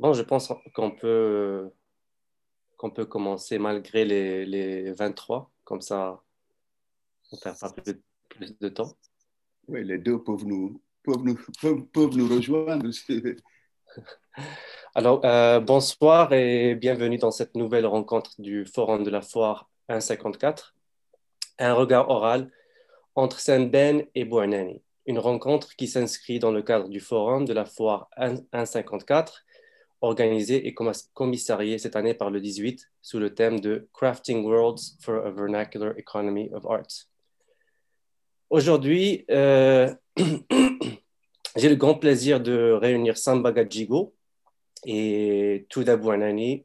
Bon, je pense qu'on peut, qu'on peut commencer malgré les, les 23, comme ça, on ne perd pas plus, plus, de temps. Oui, les deux peuvent nous, peuvent nous, peuvent, peuvent nous rejoindre. Alors, euh, bonsoir et bienvenue dans cette nouvelle rencontre du Forum de la Foire 154, un regard oral entre Saint-Ben et Bouanani, une rencontre qui s'inscrit dans le cadre du Forum de la Foire 154 organisé et commissarié cette année par le 18 sous le thème de Crafting Worlds for a Vernacular Economy of Arts. Aujourd'hui, euh, j'ai le grand plaisir de réunir Samba Gadjigo et Touda Bouanani.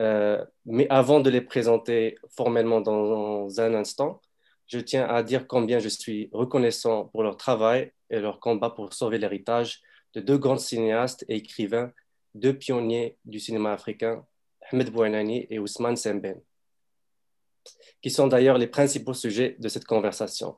Euh, mais avant de les présenter formellement dans un instant, je tiens à dire combien je suis reconnaissant pour leur travail et leur combat pour sauver l'héritage de deux grands cinéastes et écrivains deux pionniers du cinéma africain, Ahmed Bouanani et Ousmane Semben, qui sont d'ailleurs les principaux sujets de cette conversation.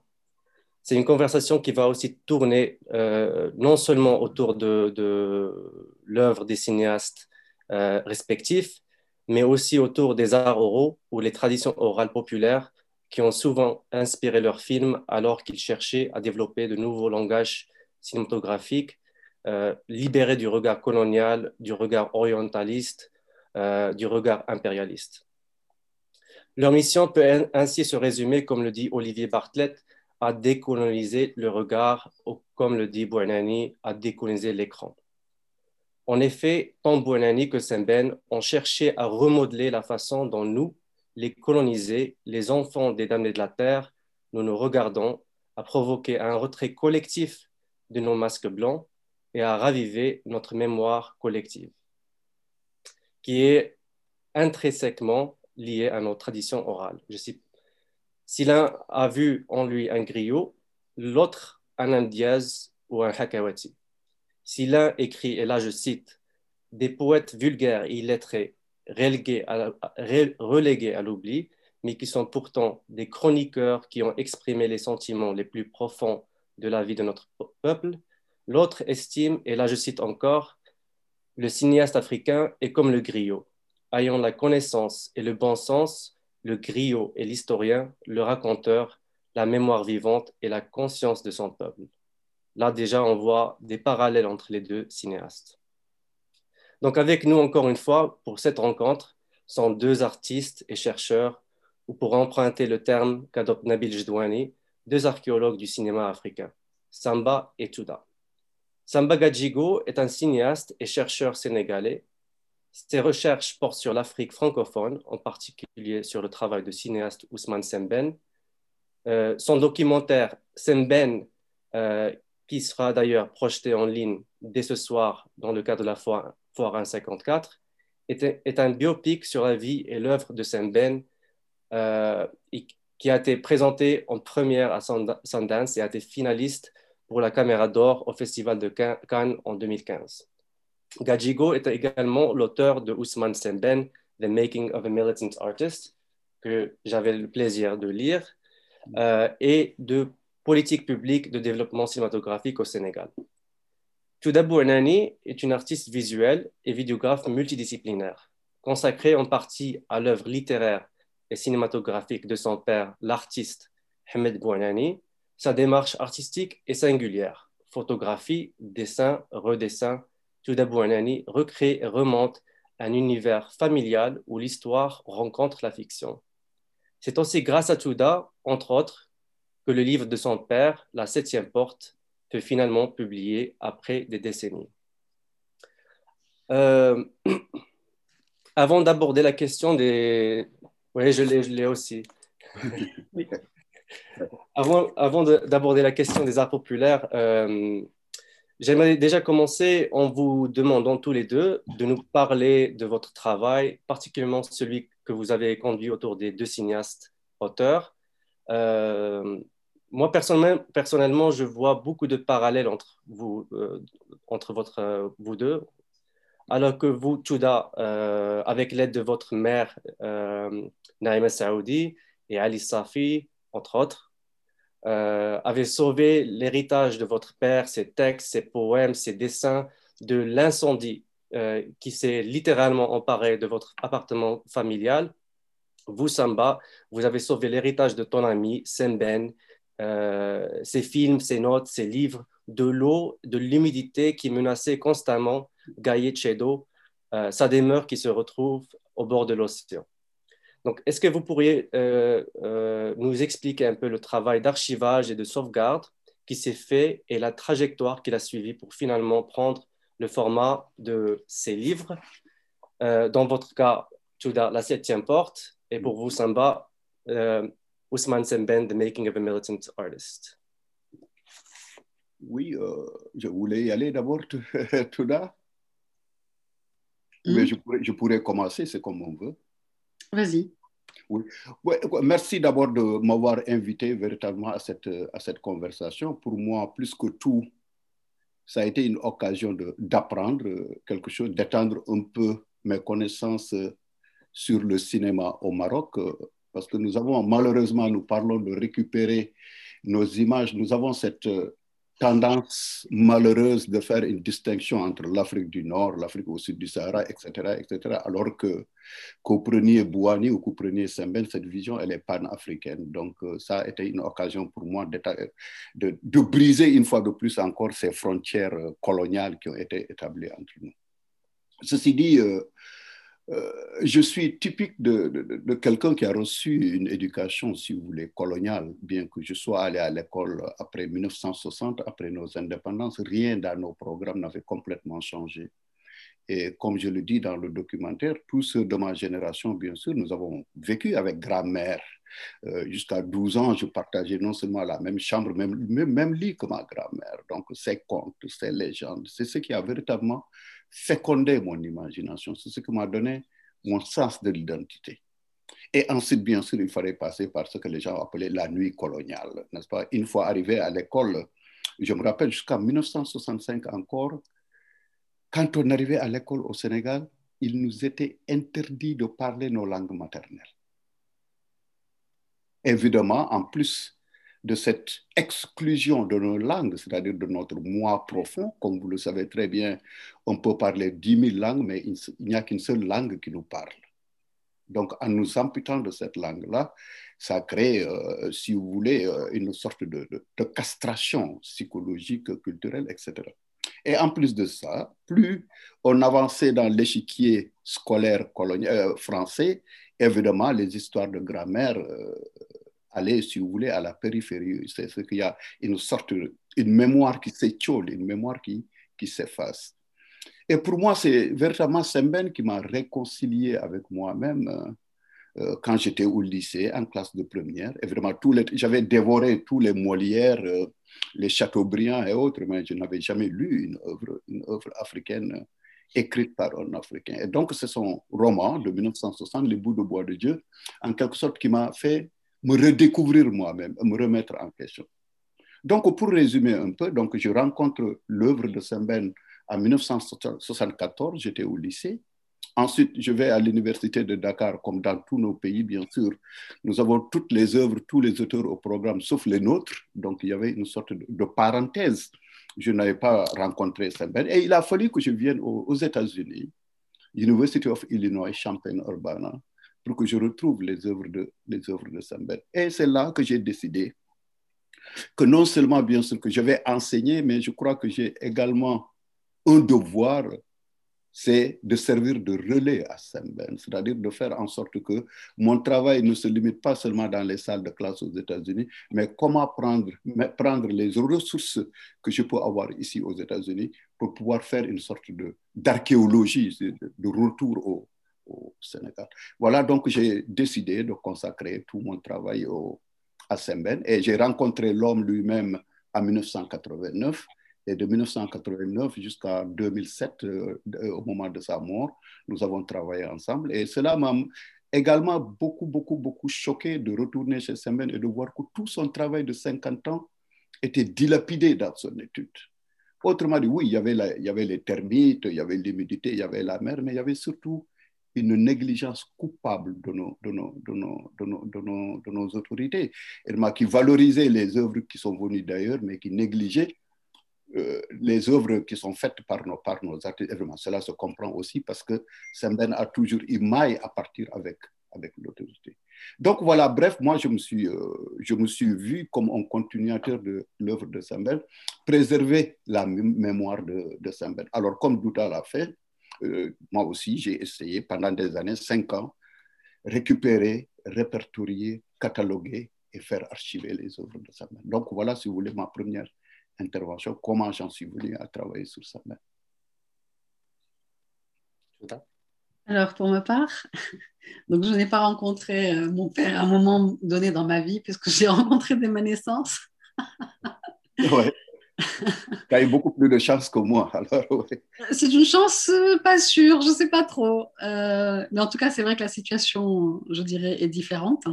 C'est une conversation qui va aussi tourner euh, non seulement autour de, de l'œuvre des cinéastes euh, respectifs, mais aussi autour des arts oraux ou les traditions orales populaires qui ont souvent inspiré leurs films alors qu'ils cherchaient à développer de nouveaux langages cinématographiques euh, libérés du regard colonial, du regard orientaliste, euh, du regard impérialiste. Leur mission peut ainsi se résumer, comme le dit Olivier Bartlett, à décoloniser le regard, ou comme le dit Bouanani, à décoloniser l'écran. En effet, tant Bouanani que Semben ont cherché à remodeler la façon dont nous, les colonisés, les enfants des damnés de la terre, nous nous regardons, à provoquer un retrait collectif de nos masques blancs et à raviver notre mémoire collective, qui est intrinsèquement liée à nos traditions orales. Je cite, si l'un a vu en lui un griot, l'autre un indiaz ou un hakawati. Si l'un écrit, et là je cite, des poètes vulgaires et illettrés relégués à, l'oubli, mais qui sont pourtant des chroniqueurs qui ont exprimé les sentiments les plus profonds de la vie de notre peuple, L'autre estime, et là je cite encore, le cinéaste africain est comme le griot. Ayant la connaissance et le bon sens, le griot est l'historien, le raconteur, la mémoire vivante et la conscience de son peuple. Là déjà, on voit des parallèles entre les deux cinéastes. Donc avec nous, encore une fois, pour cette rencontre, sont deux artistes et chercheurs, ou pour emprunter le terme qu'adopte Nabil Jdouani, deux archéologues du cinéma africain, Samba et Touda. Samba Gadjigo est un cinéaste et chercheur sénégalais. Ses recherches portent sur l'Afrique francophone, en particulier sur le travail de cinéaste Ousmane Semben. Euh, son documentaire Semben, euh, qui sera d'ailleurs projeté en ligne dès ce soir dans le cadre de la Foire, 154, est, un biopic sur la vie et l'œuvre de Semben euh, qui a été présenté en première à Sundance et a été finaliste pour la Caméra d'Or au Festival de Cannes en 2015. Gajigo est également l'auteur de Ousmane Semben, The Making of a Militant Artist, que j'avais le plaisir de lire, euh, et de Politique publique de développement cinématographique au Sénégal. Touda Bouenani est une artiste visuelle et vidéographe multidisciplinaire, consacrée en partie à l'œuvre littéraire et cinématographique de son père, l'artiste Hamed Bouenani, sa démarche artistique est singulière. Photographie, dessin, redessin, Touda Bouanani recrée et remonte un univers familial où l'histoire rencontre la fiction. C'est aussi grâce à Touda, entre autres, que le livre de son père, La septième porte, fut finalement publié après des décennies. Euh, avant d'aborder la question des... Oui, je l'ai aussi. Avant, d'aborder la question des arts populaires, euh, j'aimerais déjà commencer en vous demandant tous les deux de nous parler de votre travail, particulièrement celui que vous avez conduit autour des deux cinéastes auteurs. Euh, moi, personnellement, je vois beaucoup de parallèles entre vous, euh, deux, alors que vous, Touda, avec l'aide de votre mère, Naïma Saoudi, et Ali Safi, entre autres, euh, avait sauvé l'héritage de votre père, ses textes, ses poèmes, ses dessins de l'incendie qui s'est littéralement emparé de votre appartement familial. Vous, Samba, vous avez sauvé l'héritage de ton ami, Semben, ses films, ses notes, ses livres, de l'eau, de l'humidité qui menaçait constamment Gaye Chedo, sa demeure qui se retrouve au bord de l'océan. Donc, est-ce que vous pourriez euh, euh, nous expliquer un peu le travail d'archivage et de sauvegarde qui s'est fait et la trajectoire qu'il a suivie pour finalement prendre le format de ces livres? Euh, Dans votre cas, Tuda, La septième porte, et pour vous, Samba, Ousmane Semben, The Making of a Militant Artist. Oui, je voulais y aller d'abord, Tuda. Hmm? Mais je pourrais, je pourrais commencer, c'est comme on veut. Vas-y. Oui. Merci d'abord de m'avoir invité véritablement à cette, à cette conversation. Pour moi, plus que tout, ça a été une occasion d'apprendre quelque chose, d'étendre un peu mes connaissances sur le cinéma au Maroc, parce que nous avons, malheureusement, nous parlons de récupérer nos images, nous avons cette tendance malheureuse de faire une distinction entre l'Afrique du Nord, l'Afrique au sud du Sahara, etc., etc., alors que qu'au Bouani ou qu'au preniez Semben, cette vision, elle est panafricaine. Donc, euh, ça a été une occasion pour moi de, de, briser une fois de plus encore ces frontières euh, coloniales qui ont été établies entre nous. Ceci dit, euh, euh, je suis typique de, quelqu'un qui a reçu une éducation, si vous voulez, coloniale, bien que je sois allé à l'école après 1960, après nos indépendances, rien dans nos programmes n'avait complètement changé. Et comme je le dis dans le documentaire, tous ceux de ma génération, bien sûr, nous avons vécu avec grand-mère. Euh, jusqu'à 12 ans, je partageais non seulement la même chambre, même, même, même lit que ma grand-mère. Donc, ces contes, ces légendes, c'est ce qui a véritablement fécondé mon imagination. C'est ce qui m'a donné mon sens de l'identité. Et ensuite, bien sûr, il fallait passer par ce que les gens appelaient la nuit coloniale, n'est-ce pas? Une fois arrivé à l'école, je me rappelle jusqu'en 1965 encore, quand on arrivait à l'école au Sénégal, il nous était interdit de parler nos langues maternelles. Évidemment, en plus de cette exclusion de nos langues, c'est-à-dire de notre moi profond. Comme vous le savez très bien, on peut parler dix mille langues, mais il n'y a qu'une seule langue qui nous parle. Donc, en nous amputant de cette langue-là, ça crée, euh, si vous voulez, euh, une sorte de, castration psychologique, culturelle, etc. Et en plus de ça, plus on avançait dans l'échiquier scolaire colonial, euh, français, évidemment, les histoires de grammaire aller, si vous voulez, à la périphérie. C'est ce qu'il y a une sorte, une mémoire qui s'étiole, une mémoire qui, qui s'efface. Et pour moi, c'est véritablement Semben qui m'a réconcilié avec moi-même euh, euh, quand j'étais au lycée, en classe de première. Et vraiment, j'avais dévoré tous les Molières, euh, les Chateaubriand et autres, mais je n'avais jamais lu une œuvre, une œuvre africaine écrite par un Africain. Et donc, c'est son roman de 1960, Les bouts de bois de Dieu, en quelque sorte, qui m'a fait me redécouvrir moi-même, me remettre en question. Donc, pour résumer un peu, donc, je rencontre l'œuvre de Semben en 1974, j'étais au lycée. Ensuite, je vais à l'université de Dakar, comme dans tous nos pays, bien sûr. Nous avons toutes les œuvres, tous les auteurs au programme, sauf les nôtres. Donc, il y avait une sorte de, parenthèse. Je n'avais pas rencontré Semben. Et il a fallu que je vienne aux, États-Unis, University of Illinois, Champaign-Urbana, pour que je retrouve les œuvres de, les œuvres de. Et c'est là que j'ai décidé que non seulement, bien sûr, que je vais enseigner, mais je crois que j'ai également un devoir, c'est de servir de relais à Semben, c'est-à-dire de faire en sorte que mon travail ne se limite pas seulement dans les salles de classe aux États-Unis, mais comment prendre, prendre les ressources que je peux avoir ici aux États-Unis pour pouvoir faire une sorte d'archéologie, de, de, retour au, au Sénégal. Voilà, donc j'ai décidé de consacrer tout mon travail au, à Semben et j'ai rencontré l'homme lui-même en 1989 et de 1989 jusqu'à 2007, euh, au moment de sa mort, nous avons travaillé ensemble et cela m'a également beaucoup, beaucoup, beaucoup choqué de retourner chez Semben et de voir que tout son travail de 50 ans était dilapidé dans son étude. Autrement dit, oui, il y avait, il y avait les termites, il y avait l'humidité, il y avait la mer, mais il y avait surtout une négligence coupable de nos, de nos, de nos, de nos, de nos, de nos autorités, qui valorisait les œuvres qui sont venues d'ailleurs, mais qui négligeait euh, les œuvres qui sont faites par nos, par nos artistes. Évidemment, cela se comprend aussi parce que Semben a toujours maille à partir avec, avec l'autorité. Donc voilà, bref, moi je me suis, euh, je me suis vu comme un continuateur de l'œuvre de Semben, préserver la mémoire de, de Semben. Alors comme Douta l'a fait, euh, moi aussi j'ai essayé pendant des années, cinq ans, récupérer, répertorier, cataloguer et faire archiver les œuvres de Semben. Donc voilà, si vous voulez, ma première intervention, comment j'en suis venu à travailler sur ça. Alors, pour ma part, donc je n'ai pas rencontré euh, mon père à un moment donné dans ma vie, puisque j'ai rencontré dès ma naissance. ouais. Tu as eu beaucoup plus de chance que moi, alors ouais. C'est une chance euh, pas sûre, je ne sais pas trop. Euh, mais en tout cas, c'est vrai que la situation, je dirais, est différente.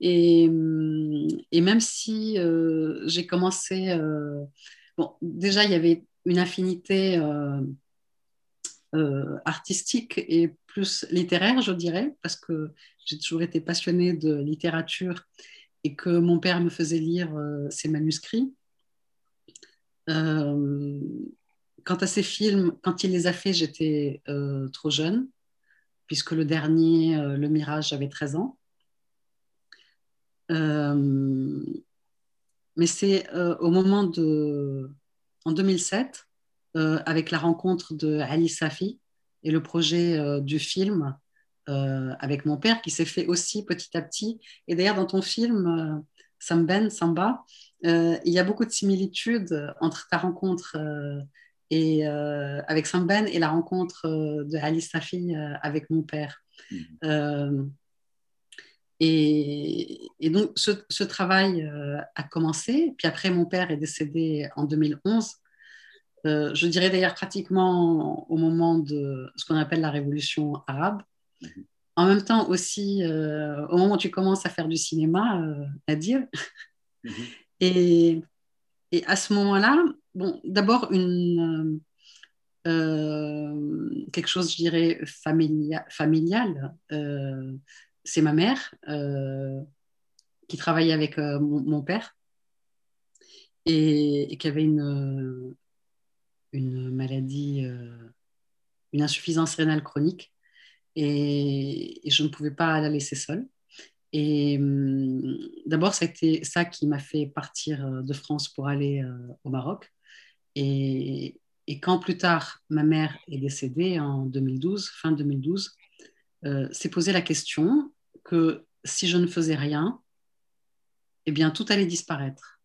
Et, et même si euh, j'ai commencé, bon, déjà il y avait une affinité artistique et plus littéraire, je dirais, parce que j'ai toujours été passionnée de littérature et que mon père me faisait lire ses manuscrits. Quant à ces films, quand il les a faits, j'étais trop jeune, puisque le dernier, Le Mirage, j'avais 13 ans. Euh, mais c'est euh, au moment de, en 2007, euh, avec la rencontre de Ali Safi et le projet du film avec mon père qui s'est fait aussi petit à petit. Et d'ailleurs, dans ton film, Samben, Samba, il y a beaucoup de similitudes entre ta rencontre et, avec Samben et la rencontre de Ali Safi avec mon père. Mmh. Et, donc, ce, travail euh, a commencé. Puis après, mon père est décédé en 2011. Euh, je dirais d'ailleurs pratiquement au moment de ce qu'on appelle la révolution arabe. Mhm. En même temps aussi, euh, au moment où tu commences à faire du cinéma. Mhm. Et, à ce moment-là, bon, d'abord une... quelque chose, je dirais, familial, familial c'est ma mère euh, qui travaillait avec euh, mon, père et, qui avait une, une maladie, euh, une insuffisance rénale chronique. Et, je ne pouvais pas la laisser seule. Et hum, d'abord, c'était ça qui m'a fait partir de France pour aller au Maroc. Et, quand plus tard, ma mère est décédée en 2012, fin 2012, euh, s'est posé la question que si je ne faisais rien, eh bien, tout allait disparaître.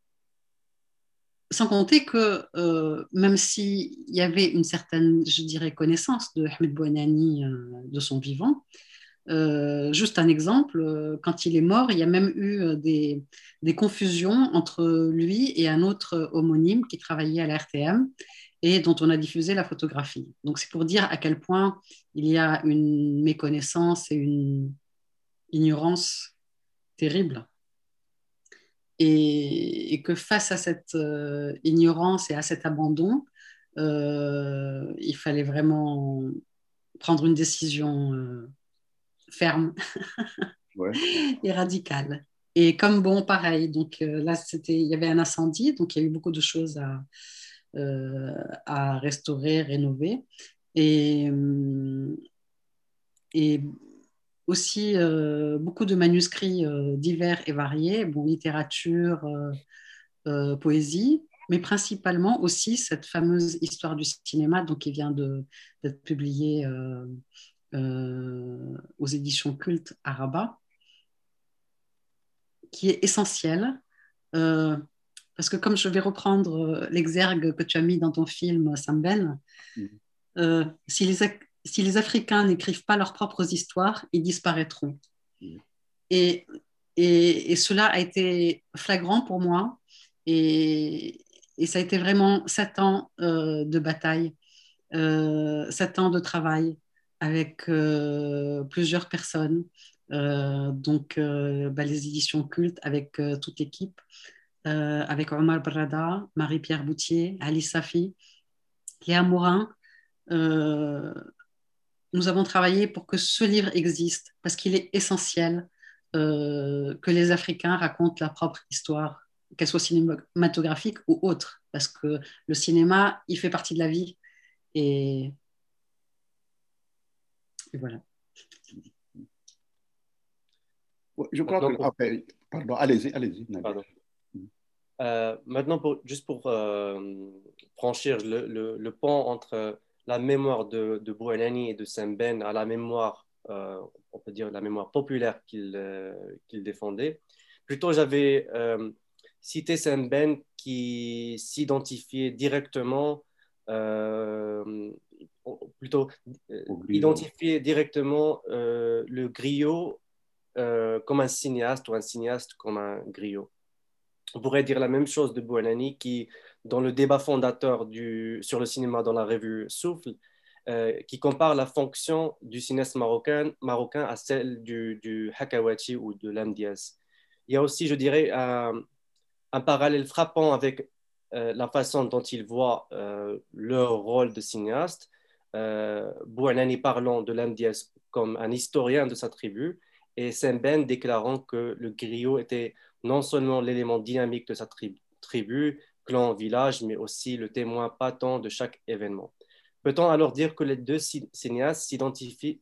Sans compter que euh, même s'il y avait une certaine, je dirais, connaissance de Ahmed Bouanani euh, de son vivant, euh, juste un exemple, quand il est mort, il y a même eu des, des, confusions entre lui et un autre homonyme qui travaillait à la RTM et dont on a diffusé la photographie. Donc c'est pour dire à quel point il y a une méconnaissance et une, ignorance terrible. Et, que face à cette euh, ignorance et à cet abandon, euh, il fallait vraiment prendre une décision euh, ferme et radicale. Et comme bon, pareil, donc là, c'était, il y avait un incendie, donc il y a eu beaucoup de choses à, à restaurer, rénover. Et, et aussi euh, beaucoup de manuscrits euh, divers et variés, bon, littérature, euh, poésie, mais principalement aussi cette fameuse histoire du cinéma donc, qui vient d'être publiée aux éditions cultes à qui est essentielle. parce que comme je vais reprendre l'exergue que tu as mis dans ton film Samben, mmh. si les, si les Africains n'écrivent pas leurs propres histoires, ils disparaîtront. Mm. Et, et, cela a été flagrant pour moi. Et, et ça a été vraiment sept ans euh, de bataille, euh, sept ans de travail avec euh, plusieurs personnes, donc bah, les éditions cultes avec toute l'équipe, avec Omar Brada, Marie-Pierre Boutier, Ali Safi, Léa Morin, nous avons travaillé pour que ce livre existe, parce qu'il est essentiel euh, que les Africains racontent leur propre histoire qu'elle soit cinématographique ou autre, parce que le cinéma, il fait partie de la vie. Et, voilà. Je crois que... pardon, allez-y, allez-y. Euh, maintenant, pour, juste pour euh, franchir le, le, pont entre la mémoire de, de Bouanani et de Semben à la mémoire, euh, on peut dire la mémoire populaire qu'il défendait, plutôt j'avais cité Semben qui s'identifiait directement, plutôt identifier directement le griot comme un cinéaste ou un cinéaste comme un griot. On pourrait dire la même chose de Bouanani qui, dans le débat fondateur du, sur le cinéma dans la revue Souffle, euh, qui compare la fonction du cinéaste marocain, marocain à celle du, du Hakawati ou de l'Amdias. Il y a aussi, je dirais, un, parallèle frappant avec euh, la façon dont ils voient euh, leur rôle de cinéaste. Bouanani parlant de l'Amdias comme un historien de sa tribu et Semben déclarant que le griot était non seulement l'élément dynamique de sa tribu, clan, village, mais aussi le témoin patent de chaque événement. Peut-on alors dire que les deux cinéastes s'identifient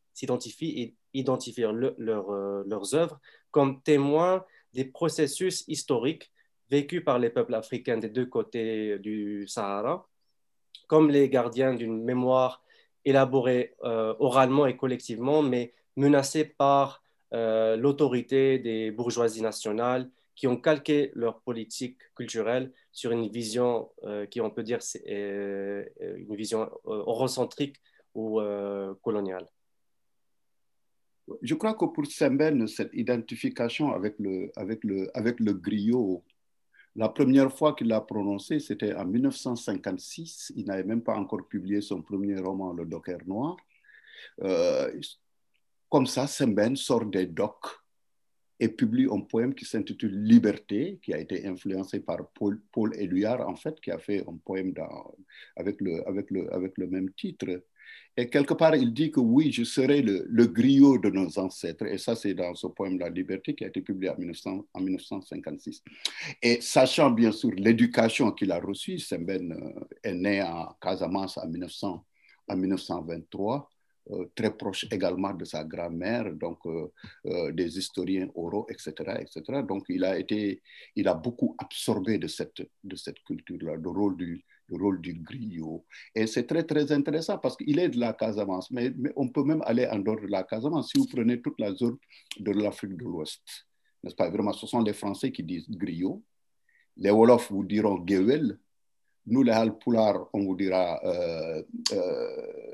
et identifient euh, leurs œuvres comme témoins des processus historiques vécus par les peuples africains des deux côtés du Sahara, comme les gardiens d'une mémoire élaborée euh, oralement et collectivement, mais menacée par euh, l'autorité des bourgeoisies nationales qui ont calqué leur politique culturelle sur une vision euh, qui, on peut dire, c'est euh, une vision eurocentrique ou coloniale. Je crois que pour Semben, cette identification avec le, avec le, avec le griot, la première fois qu'il l'a prononcé, c'était en 1956. Il n'avait même pas encore publié son premier roman, Le Docker Noir. comme ça, Semben sort des docks et publie un poème qui s'intitule Liberté, qui a été influencé par Paul, Paul en fait, qui a fait un poème avec le même titre. Et quelque part, il dit que oui, je serai le, le griot de nos ancêtres. Et ça, c'est dans ce poème La Liberté qui a été publié en, 1900, en 1956. Et sachant bien sûr l'éducation qu'il a reçue, Semben euh, est né à Casamance en, 1900, en 1923. Euh, très proche également de sa grand-mère, donc euh, des historiens oraux, etc., etc. Donc il a été, il a beaucoup absorbé de cette, de cette culture-là, le rôle du, le rôle du griot. Et c'est très, très intéressant parce qu'il est de la Casamance, mais, on peut même aller en dehors de la Casamance si vous prenez toute la zone de l'Afrique de l'Ouest. N'est-ce pas? Vraiment, ce sont les Français qui disent griot. Les Wolofs vous diront gewel. Nous, les Halpulars, on vous dira euh, euh,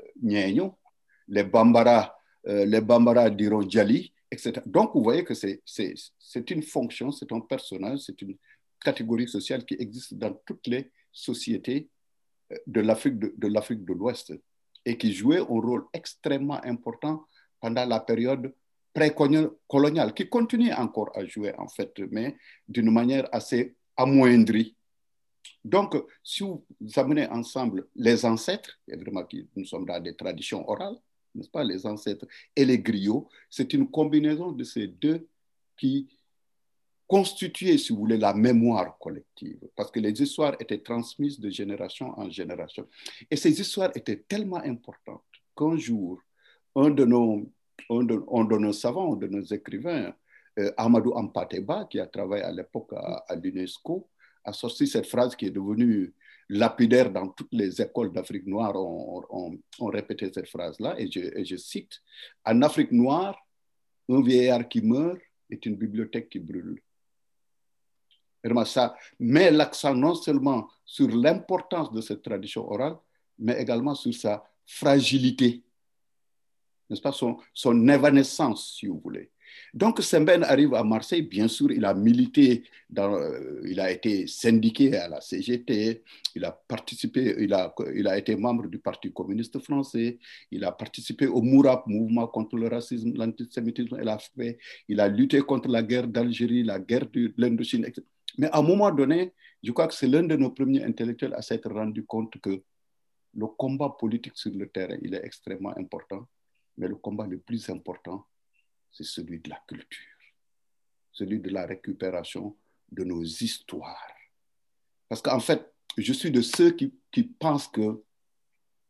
les Bambara, euh, les Bambara diront Djali, etc. Donc, vous voyez que c'est une fonction, c'est un personnage, c'est une catégorie sociale qui existe dans toutes les sociétés euh, de l'Afrique de, l'Ouest et qui jouait un rôle extrêmement important pendant la période pré-coloniale, qui continue encore à jouer en fait, mais d'une manière assez amoindrie. Donc, si vous amenez ensemble les ancêtres, évidemment, nous sommes dans des traditions orales, n'est-ce pas, les ancêtres et les griots, c'est une combinaison de ces deux qui constituait, si vous voulez, la mémoire collective, parce que les histoires étaient transmises de génération en génération. Et ces histoires étaient tellement importantes qu'un jour, un de nos, un de, nos savants, un de nos écrivains, euh, Amadou Ampateba, qui a travaillé à l'époque à, l'UNESCO, a sorti cette phrase qui est devenue lapidaire dans toutes les écoles d'Afrique noire ont, répété cette phrase-là, et je, cite, En Afrique noire, un vieillard qui meurt est une bibliothèque qui brûle. Ça met l'accent non seulement sur l'importance de cette tradition orale, mais également sur sa fragilité, n'est-ce pas, son, évanescence, si vous voulez. Donc Semben arrive à Marseille, bien sûr, il a milité, euh, il a été syndiqué à la CGT, il a participé, il a, il a été membre du Parti communiste français, il a participé au MOURAP, Mouvement contre le racisme, l'antisémitisme et la fait, il a lutté contre la guerre d'Algérie, la guerre de l'Indochine, etc. Mais à un moment donné, je crois que c'est l'un de nos premiers intellectuels à s'être rendu compte que le combat politique sur le terrain, il est extrêmement important, mais le combat le plus important, c'est celui de la culture, celui de la récupération de nos histoires. Parce qu'en fait, je suis de ceux qui, qui pensent que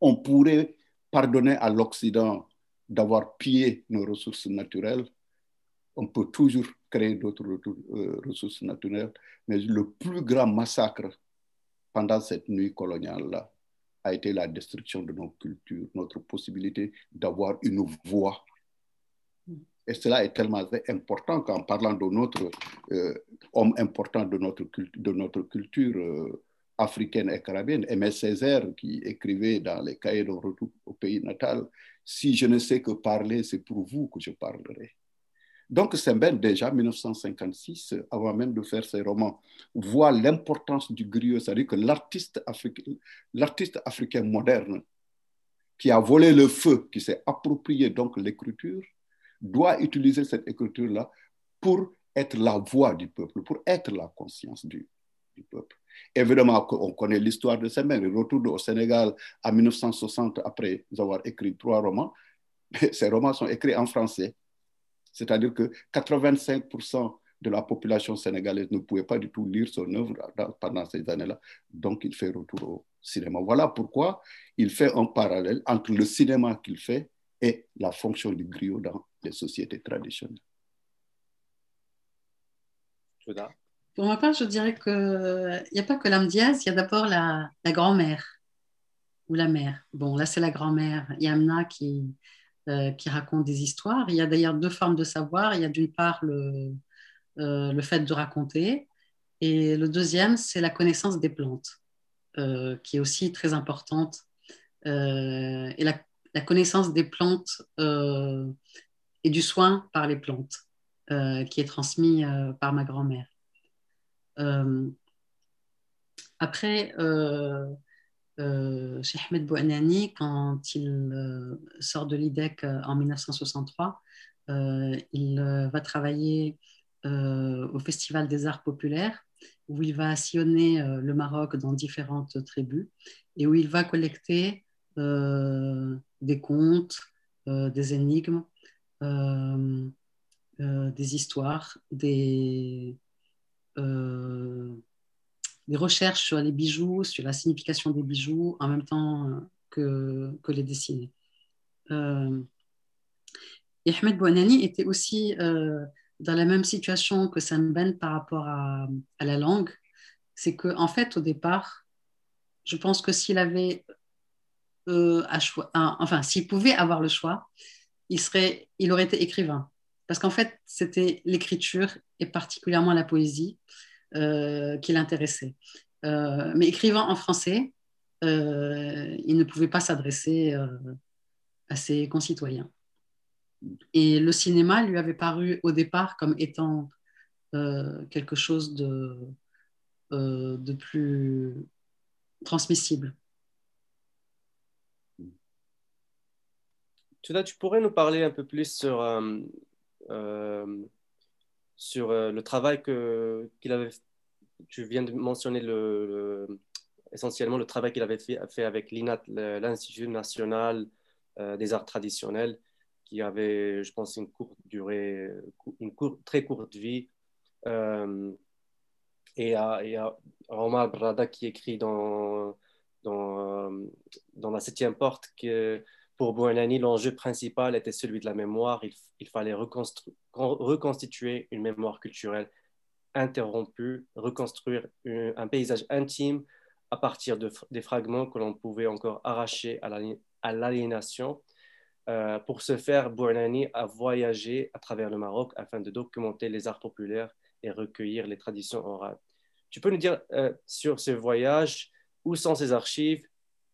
on pourrait pardonner à l'Occident d'avoir pillé nos ressources naturelles. On peut toujours créer d'autres euh, ressources naturelles, mais le plus grand massacre pendant cette nuit coloniale-là a été la destruction de nos cultures, notre possibilité d'avoir une voix. Et cela est tellement important qu'en parlant de notre euh, homme important de notre, culture euh, africaine et caribéenne, Aimé Césaire, qui écrivait dans les cahiers de retour au pays natal, si je ne sais que parler, c'est pour vous que je parlerai. Donc, Semben, déjà, 1956, avant même de faire ses romans, voit l'importance du griot, c'est-à-dire que l'artiste africain, moderne qui a volé le feu, qui s'est approprié donc l'écriture, doit utiliser cette écriture-là pour être la voix du peuple, pour être la conscience du, du peuple. Évidemment, on connaît l'histoire de Semben, il retourne au Sénégal en 1960 après avoir écrit trois romans. Ces romans sont écrits en français. C'est-à-dire que 85% de la population sénégalaise ne pouvait pas du tout lire son œuvre pendant ces années-là. Donc, il fait retour au cinéma. Voilà pourquoi il fait un parallèle entre le cinéma qu'il fait et la fonction du griot dans les sociétés traditionnelles. Pour ma part, je dirais qu'il n'y a pas que l'âme Diaz, il y a d'abord la, la grand-mère ou la mère. Bon, là, c'est la grand-mère, Yamna, qui, euh, qui raconte des histoires. Il y a d'ailleurs deux formes de savoir. Il y a d'une part le, euh, le, fait de raconter, et le deuxième, c'est la connaissance des plantes, euh, qui est aussi très importante. et la, la, connaissance des plantes et du soin par les plantes, qui est transmis par ma grand-mère. après, euh, chez Ahmed Bouanani, quand il euh, sort de l'IDEC euh, en 1963, il va travailler au Festival des Arts Populaires, où il va sillonner le Maroc dans différentes tribus et où il va collecter des contes, des énigmes, des histoires, des, des recherches sur les bijoux, sur la signification des bijoux, en même temps euh, que, les dessiner. Euh, et Ahmed Bouanani était aussi euh, dans la même situation que Sam Ben par rapport à, la langue. C'est qu'en en fait, au départ, je pense que s'il avait à choix, enfin, s'il pouvait avoir le choix, il, serait, il aurait été écrivain. Parce qu'en fait, c'était l'écriture et particulièrement la poésie euh, qui l'intéressait. Euh, mais écrivant en français, euh, il ne pouvait pas s'adresser à ses concitoyens. Et le cinéma lui avait paru au départ comme étant quelque chose de, de plus transmissible. tu pourrais nous parler un peu plus sur sur euh, le travail que, qu'il avait tu viens de mentionner le, essentiellement le travail qu'il avait fait, avec l'INAT, l'Institut national euh, des arts traditionnels, qui avait, je pense, une courte durée, une très courte vie. Euh, et il y a Omar Brada qui écrit dans, dans, dans La Septième Porte que pour Bouanani, l'enjeu principal était celui de la mémoire. Il, fallait reconstituer une mémoire culturelle interrompue, reconstruire un paysage intime à partir de, des fragments que l'on pouvait encore arracher à l'aliénation. Euh, pour ce faire, Bouanani a voyagé à travers le Maroc afin de documenter les arts populaires et recueillir les traditions orales. Tu peux nous dire euh, sur ce voyage, où sont ces archives,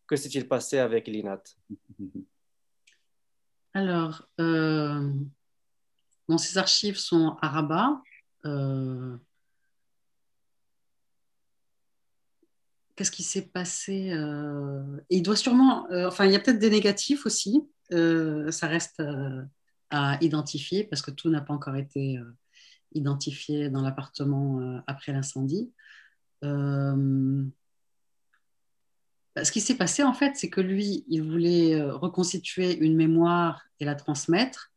que s'est-il passé avec l'INAT? Alors, euh, ces archives sont à Rabat. Euh, qu'est-ce qui s'est passé euh, Il doit sûrement. enfin, il y a peut-être des négatifs aussi. ça reste à identifier parce que tout n'a pas encore été identifié dans l'appartement après l'incendie. Bah, ce qui s'est passé, en fait, c'est que lui, il voulait euh, reconstituer une mémoire et la transmettre.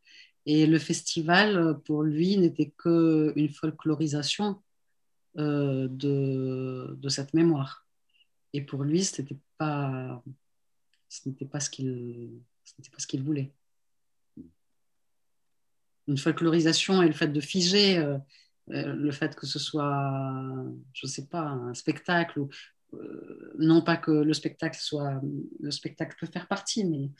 Et le festival, euh, pour lui, n'était qu'une folklorisation de, de, cette mémoire. Et pour lui, ce n'était pas, ce pas qu'il ce qu'il voulait. Une folklorisation et le fait de figer, euh, euh, le fait que ce soit, je ne sais pas, un spectacle, ou, euh, non pas que le spectacle soit, le spectacle peut faire partie, mais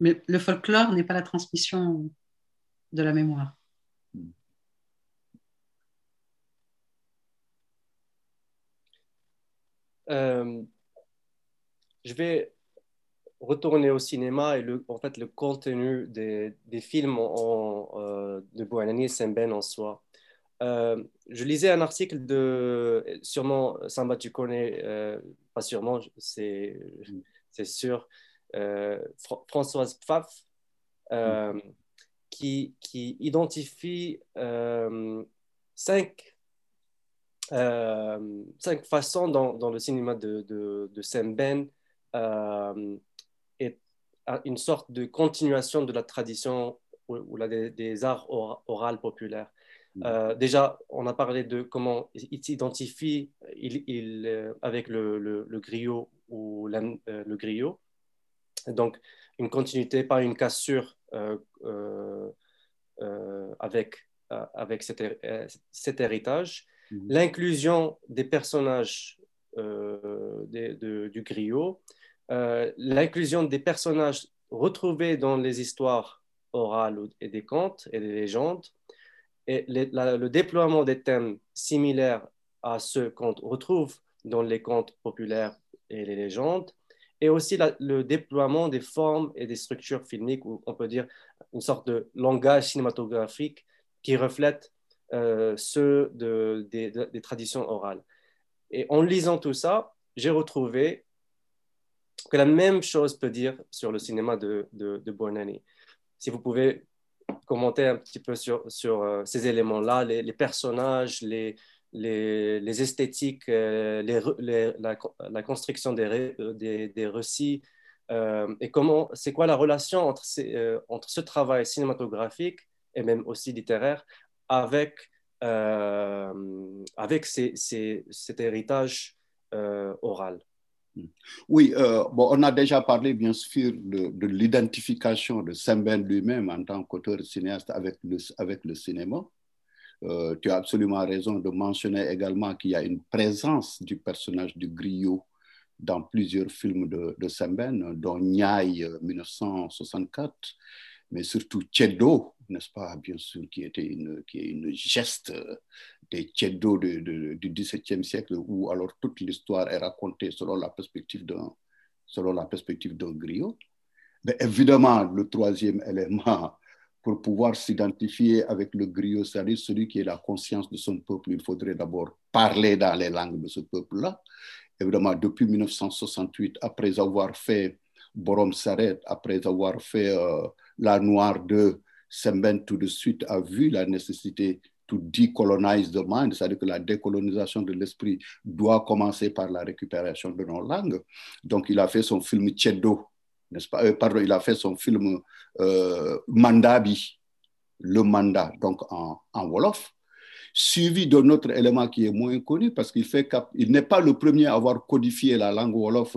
mais le folklore n'est pas la transmission de la mémoire. Euh, je vais retourner au cinéma et le, en fait le contenu des, des films en, euh, de Boanani et Semben en soi. Euh, je lisais un article de, sûrement, Samba, tu connais, pas sûrement, c'est sûr, Françoise Pfaff, qui, qui, identifie cinq euh, cinq façons dans, dans, le cinéma de, de, de Semben euh, une sorte de continuation de la tradition ou, des, arts oraux populaires. Mm. Euh, déjà, on a parlé de comment il s'identifie il, il, avec le, le, griot ou le griot. Donc, une continuité, pas une cassure avec, avec cet, cet héritage. Mhm. l'inclusion des personnages euh, du griot, euh, l'inclusion des personnages retrouvés dans les histoires orales et des contes et des légendes, et le déploiement des thèmes similaires à ceux qu'on retrouve dans les contes populaires et les légendes, et aussi le déploiement des formes et des structures filmiques, ou on peut dire une sorte de langage cinématographique qui reflète euh, ceux de, des traditions orales. Et en lisant tout ça, j'ai retrouvé que la même chose peut dire sur le cinéma de, de, de Si vous pouvez commenter un petit peu sur, sur euh, ces éléments-là, les, personnages, les, les, les esthétiques, euh, les, la, la, construction des, des, des récits, et comment, c'est quoi la relation entre, ces, entre ce travail cinématographique et même aussi littéraire avec, euh, avec cet héritage euh, oral? Oui, euh, bon, on a déjà parlé bien sûr de, l'identification de Semben lui-même en tant qu'auteur cinéaste avec le, avec le cinéma. tu as absolument raison de mentionner également qu'il y a une présence du personnage du griot dans plusieurs films de, de Semben, dont Niaï 1964, mais surtout Tchedo, n'est-ce pas, bien sûr, qui était une, qui est une geste des Tchedo du XVIIe siècle, où alors toute l'histoire est racontée selon la perspective d'un, selon la perspective d'un griot. Mais évidemment, le troisième élément, pour pouvoir s'identifier avec le griot, c'est-à-dire celui qui est la conscience de son peuple, il faudrait d'abord parler dans les langues de ce peuple-là. Évidemment, depuis 1968, après avoir fait Borom Saret, après avoir fait euh, La Noire de Semben, tout de suite a vu la nécessité to decolonize the mind, c'est-à-dire que la décolonisation de l'esprit doit commencer par la récupération de nos langues. Donc, il a fait son film euh, Pardon, il a fait son film euh, Mandabi, le mandat, donc en, Wolof suivi d'un autre élément qui est moins connu parce qu'il fait il n'est pas le premier à avoir codifié la langue Wolof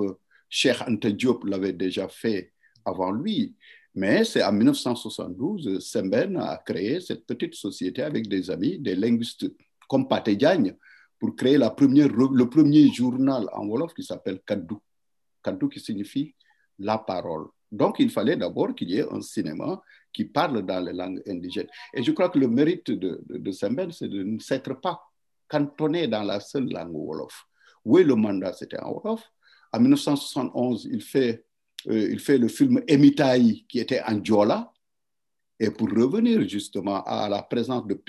Cheikh Ante Diop l'avait déjà fait avant lui. Mais c'est en 1972, Semben a créé cette petite société avec des amis, des linguistes comme Paté pour créer le premier journal en Wolof qui s'appelle Kadou. Kadou qui signifie la parole. Donc, il fallait d'abord qu'il y ait un cinéma qui parle dans les langues indigènes. Et je crois que le mérite de, de, Semben, c'est de ne s'être pas cantonné dans la seule langue Wolof. Oui, le mandat, c'était en Wolof, en 1971, il fait, euh, il fait le film Emitai, qui était en Djola. Et pour revenir justement à la présence de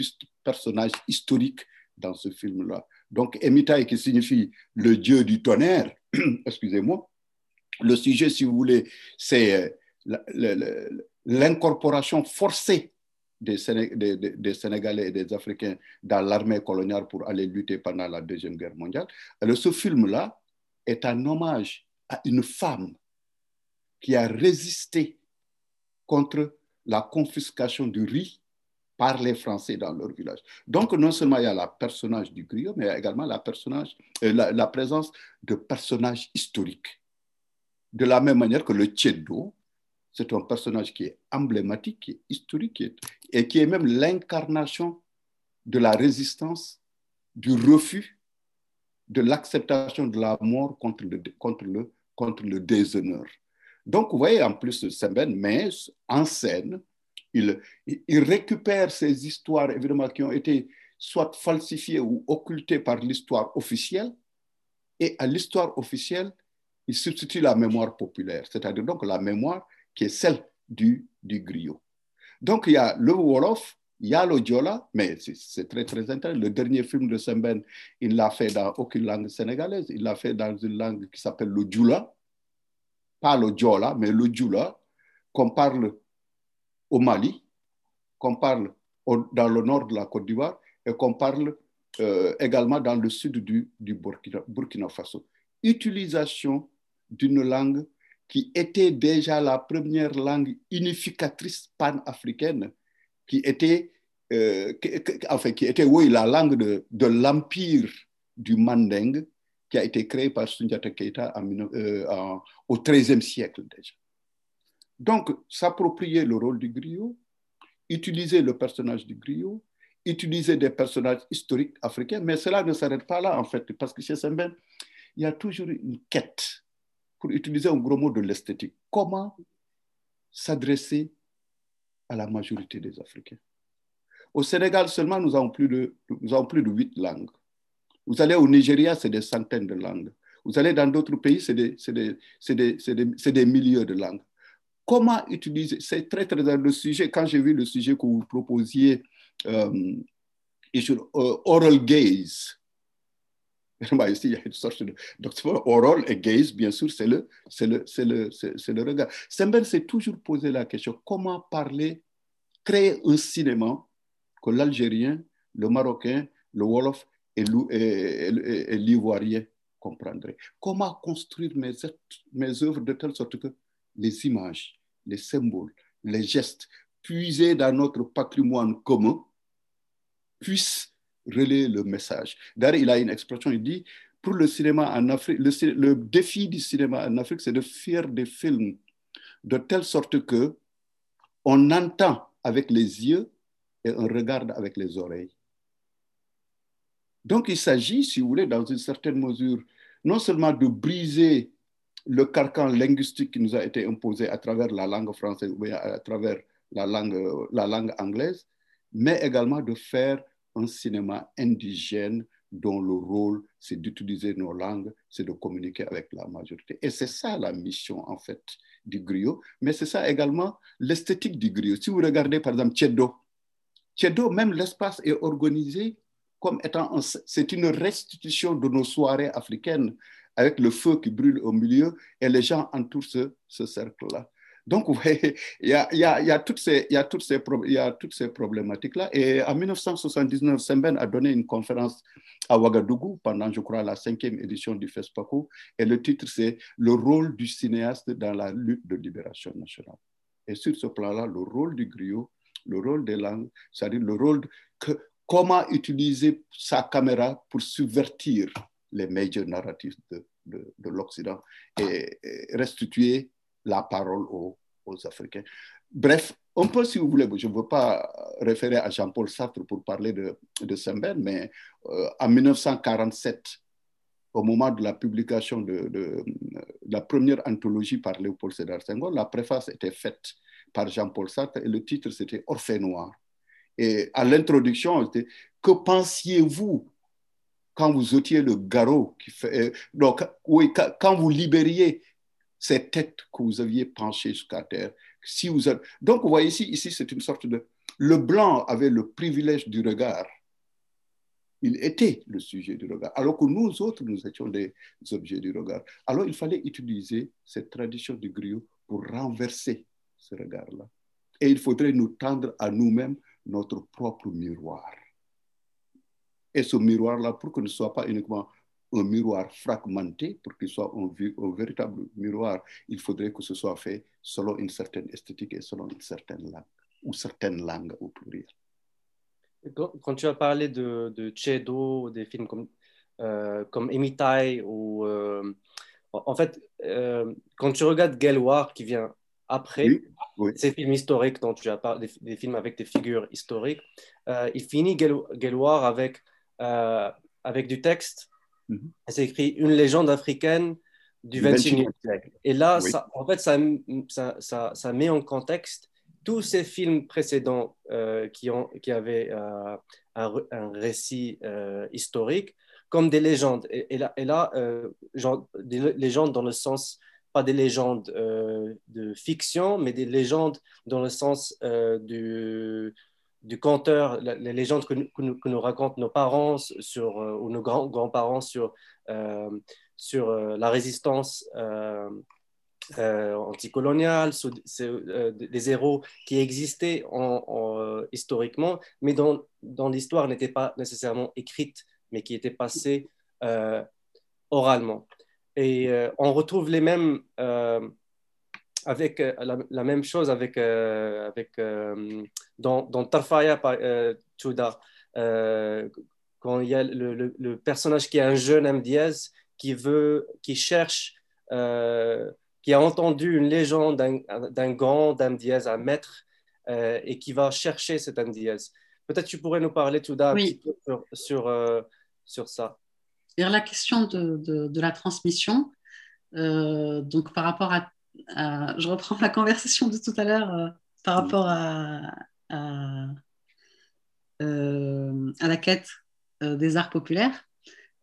personnages historiques dans ce film-là. Donc, Emitai, qui signifie le dieu du tonnerre, excusez-moi. Le sujet, si vous voulez, c'est euh, l'incorporation forcée des, des, Sénégalais et des Africains dans l'armée coloniale pour aller lutter pendant la Deuxième Guerre mondiale. Alors, ce film-là, est un hommage à une femme qui a résisté contre la confiscation du riz par les Français dans leur village. Donc, non seulement il y a le personnage du griot, mais il y a également la, euh, la, la, présence de personnages historiques. De la même manière que le Tchedo, c'est un personnage qui est emblématique, qui est historique, et qui est même l'incarnation de la résistance, du refus, de l'acceptation de la mort contre le, contre le déshonneur. Donc, vous voyez, en plus de Semben, mais en scène, il, il récupère ces histoires, évidemment, qui ont été soit falsifiées ou occultées par l'histoire officielle, et à l'histoire officielle, il substitue la mémoire populaire, c'est-à-dire donc la mémoire qui est celle du, du griot. Donc, il y a le Wolof, il y a le Diola, mais c'est très, très intéressant. Le dernier film de Semben, il l'a fait dans aucune langue sénégalaise, il l'a fait dans une langue qui s'appelle le Djoula, pas le Diola, mais le Djoula, qu'on parle au Mali, qu'on parle dans le nord de la Côte d'Ivoire et qu'on parle euh, également dans le sud du, Burkina, Faso. Utilisation d'une langue qui était déjà la première langue unificatrice panafricaine, qui était, euh, enfin, qui était oui, la langue de, de l'empire du Manding, qui a été créé par Sundiata Keita euh, au XIIIe siècle déjà. Donc, s'approprier le rôle du griot, utiliser le personnage du griot, utiliser des personnages historiques africains, mais cela ne s'arrête pas là en fait, parce que chez Semben, il y a toujours une quête pour utiliser un gros mot de l'esthétique, comment s'adresser à la majorité des Africains? Au Sénégal seulement, nous avons plus de, nous avons plus de huit langues. Vous allez au Nigeria, c'est des centaines de langues. Vous allez dans d'autres pays, c'est des, milliers de langues. Comment utiliser C'est très, très le sujet. Quand j'ai vu le sujet que vous proposiez euh, sur uh, oral gaze, ici, il y a une sorte de doctrine oral et gaze, bien sûr, c'est le, le, le, le regard. Semben s'est toujours posé la question comment parler, créer un cinéma que l'Algérien, le Marocain, le Wolof et, l'Ivoirien comprendraient. Comment construire mes, mes œuvres de telle sorte que les images, les symboles, les gestes puisés dans notre patrimoine commun puissent relayer le message. D'ailleurs, il a une expression, il dit, pour le cinéma en Afrique, le, le défi du cinéma en Afrique, c'est de faire des films de telle sorte que on entend avec les yeux et on regarde avec les oreilles. Donc, il s'agit, si vous voulez, dans une certaine mesure, non seulement de briser le carcan linguistique qui nous a été imposé à travers la langue française ou à travers la langue, la langue anglaise, mais également de faire un cinéma indigène dont le rôle, c'est d'utiliser nos langues, c'est de communiquer avec la majorité. Et c'est ça la mission, en fait, du griot. Mais c'est ça également l'esthétique du griot. Si vous regardez, par exemple, Tchedo, Tchedo, même l'espace est organisé comme étant, c'est une restitution de nos soirées africaines avec le feu qui brûle au milieu et les gens entourent ce, ce cercle-là. Donc, vous voyez, il y a, y a, y a toutes ces, y a toutes ces, ces problématiques-là. Et en 1979, Semben a donné une conférence à Ouagadougou pendant, je crois, la cinquième édition du FESPACO. Et le titre, c'est Le rôle du cinéaste dans la lutte de libération nationale. Et sur ce plan-là, le rôle du griot, le rôle des langues, c'est-à-dire le rôle que, comment utiliser sa caméra pour subvertir les major narratifs de, de, de l'Occident et, restituer la parole aux, Africains. Bref, on peut, si vous voulez, je ne veux pas référer à Jean-Paul Sartre pour parler de, de Semben, mais euh, en 1947, au moment de la publication de, la première anthologie par Léopold Sédar Senghor, la préface était faite par Jean-Paul Sartre et le titre c'était Orphée noir. Et à l'introduction, Que pensiez-vous quand vous ôtiez le garrot qui fait, euh, donc, oui, quand vous libériez ces têtes que vous aviez penchées jusqu'à terre. Si vous. Donc, vous voyez ici, ici c'est une sorte de... Le blanc avait le privilège du regard. Il était le sujet du regard, alors que nous autres, nous étions des objets du regard. Alors, il fallait utiliser cette tradition du griot pour renverser ce regard-là. Et il faudrait nous tendre à nous-mêmes notre propre miroir. Et ce miroir-là, pour que ne soit pas uniquement un miroir fragmenté, pour qu'il soit un, véritable miroir, il faudrait que ce soit fait selon une certaine esthétique et selon une certaine langue, ou certaines langues au pluriel. Quand, tu as parlé de, de Chedo, des films comme, euh, comme Emitai, ou, euh, en fait, euh, quand tu regardes Gelwar qui vient après, ces films historiques dont tu as parlé, des, films avec des figures historiques, euh, il finit Gelwar avec, euh, avec du texte. Mhm. C'est écrit Une légende africaine du XXIe siècle. Et là, ça, en fait, ça, ça, ça, met en contexte tous ces films précédents euh, qui, ont, qui avaient un, un, récit historique comme des légendes. Et, là, et là genre, des légendes dans le sens pas des légendes euh, de fiction, mais des légendes dans le sens euh, du, conteur, les légendes que, nous, racontent nos parents euh, ou nos grands, grands-parents sur, sur la résistance anticoloniale, sur, des héros qui existaient en, historiquement, mais dont, dont l'histoire n'était pas nécessairement écrite, mais qui était passée oralement. Et euh, on retrouve les mêmes, euh, avec euh, la, même chose avec, avec dans, dans Tarfaya Chouda, quand il y a le, le, personnage qui est un jeune M. Diaz qui veut, qui cherche, qui a entendu une légende d'un grand M. Diaz, un maître, et qui va chercher cet M. Diaz. Peut-être tu pourrais nous parler, Chouda, un petit peu sur, sur, sur ça la question de, de, la transmission, euh, donc par rapport à, Je reprends la conversation de tout à l'heure euh, par rapport à, à, euh, à la quête des arts populaires.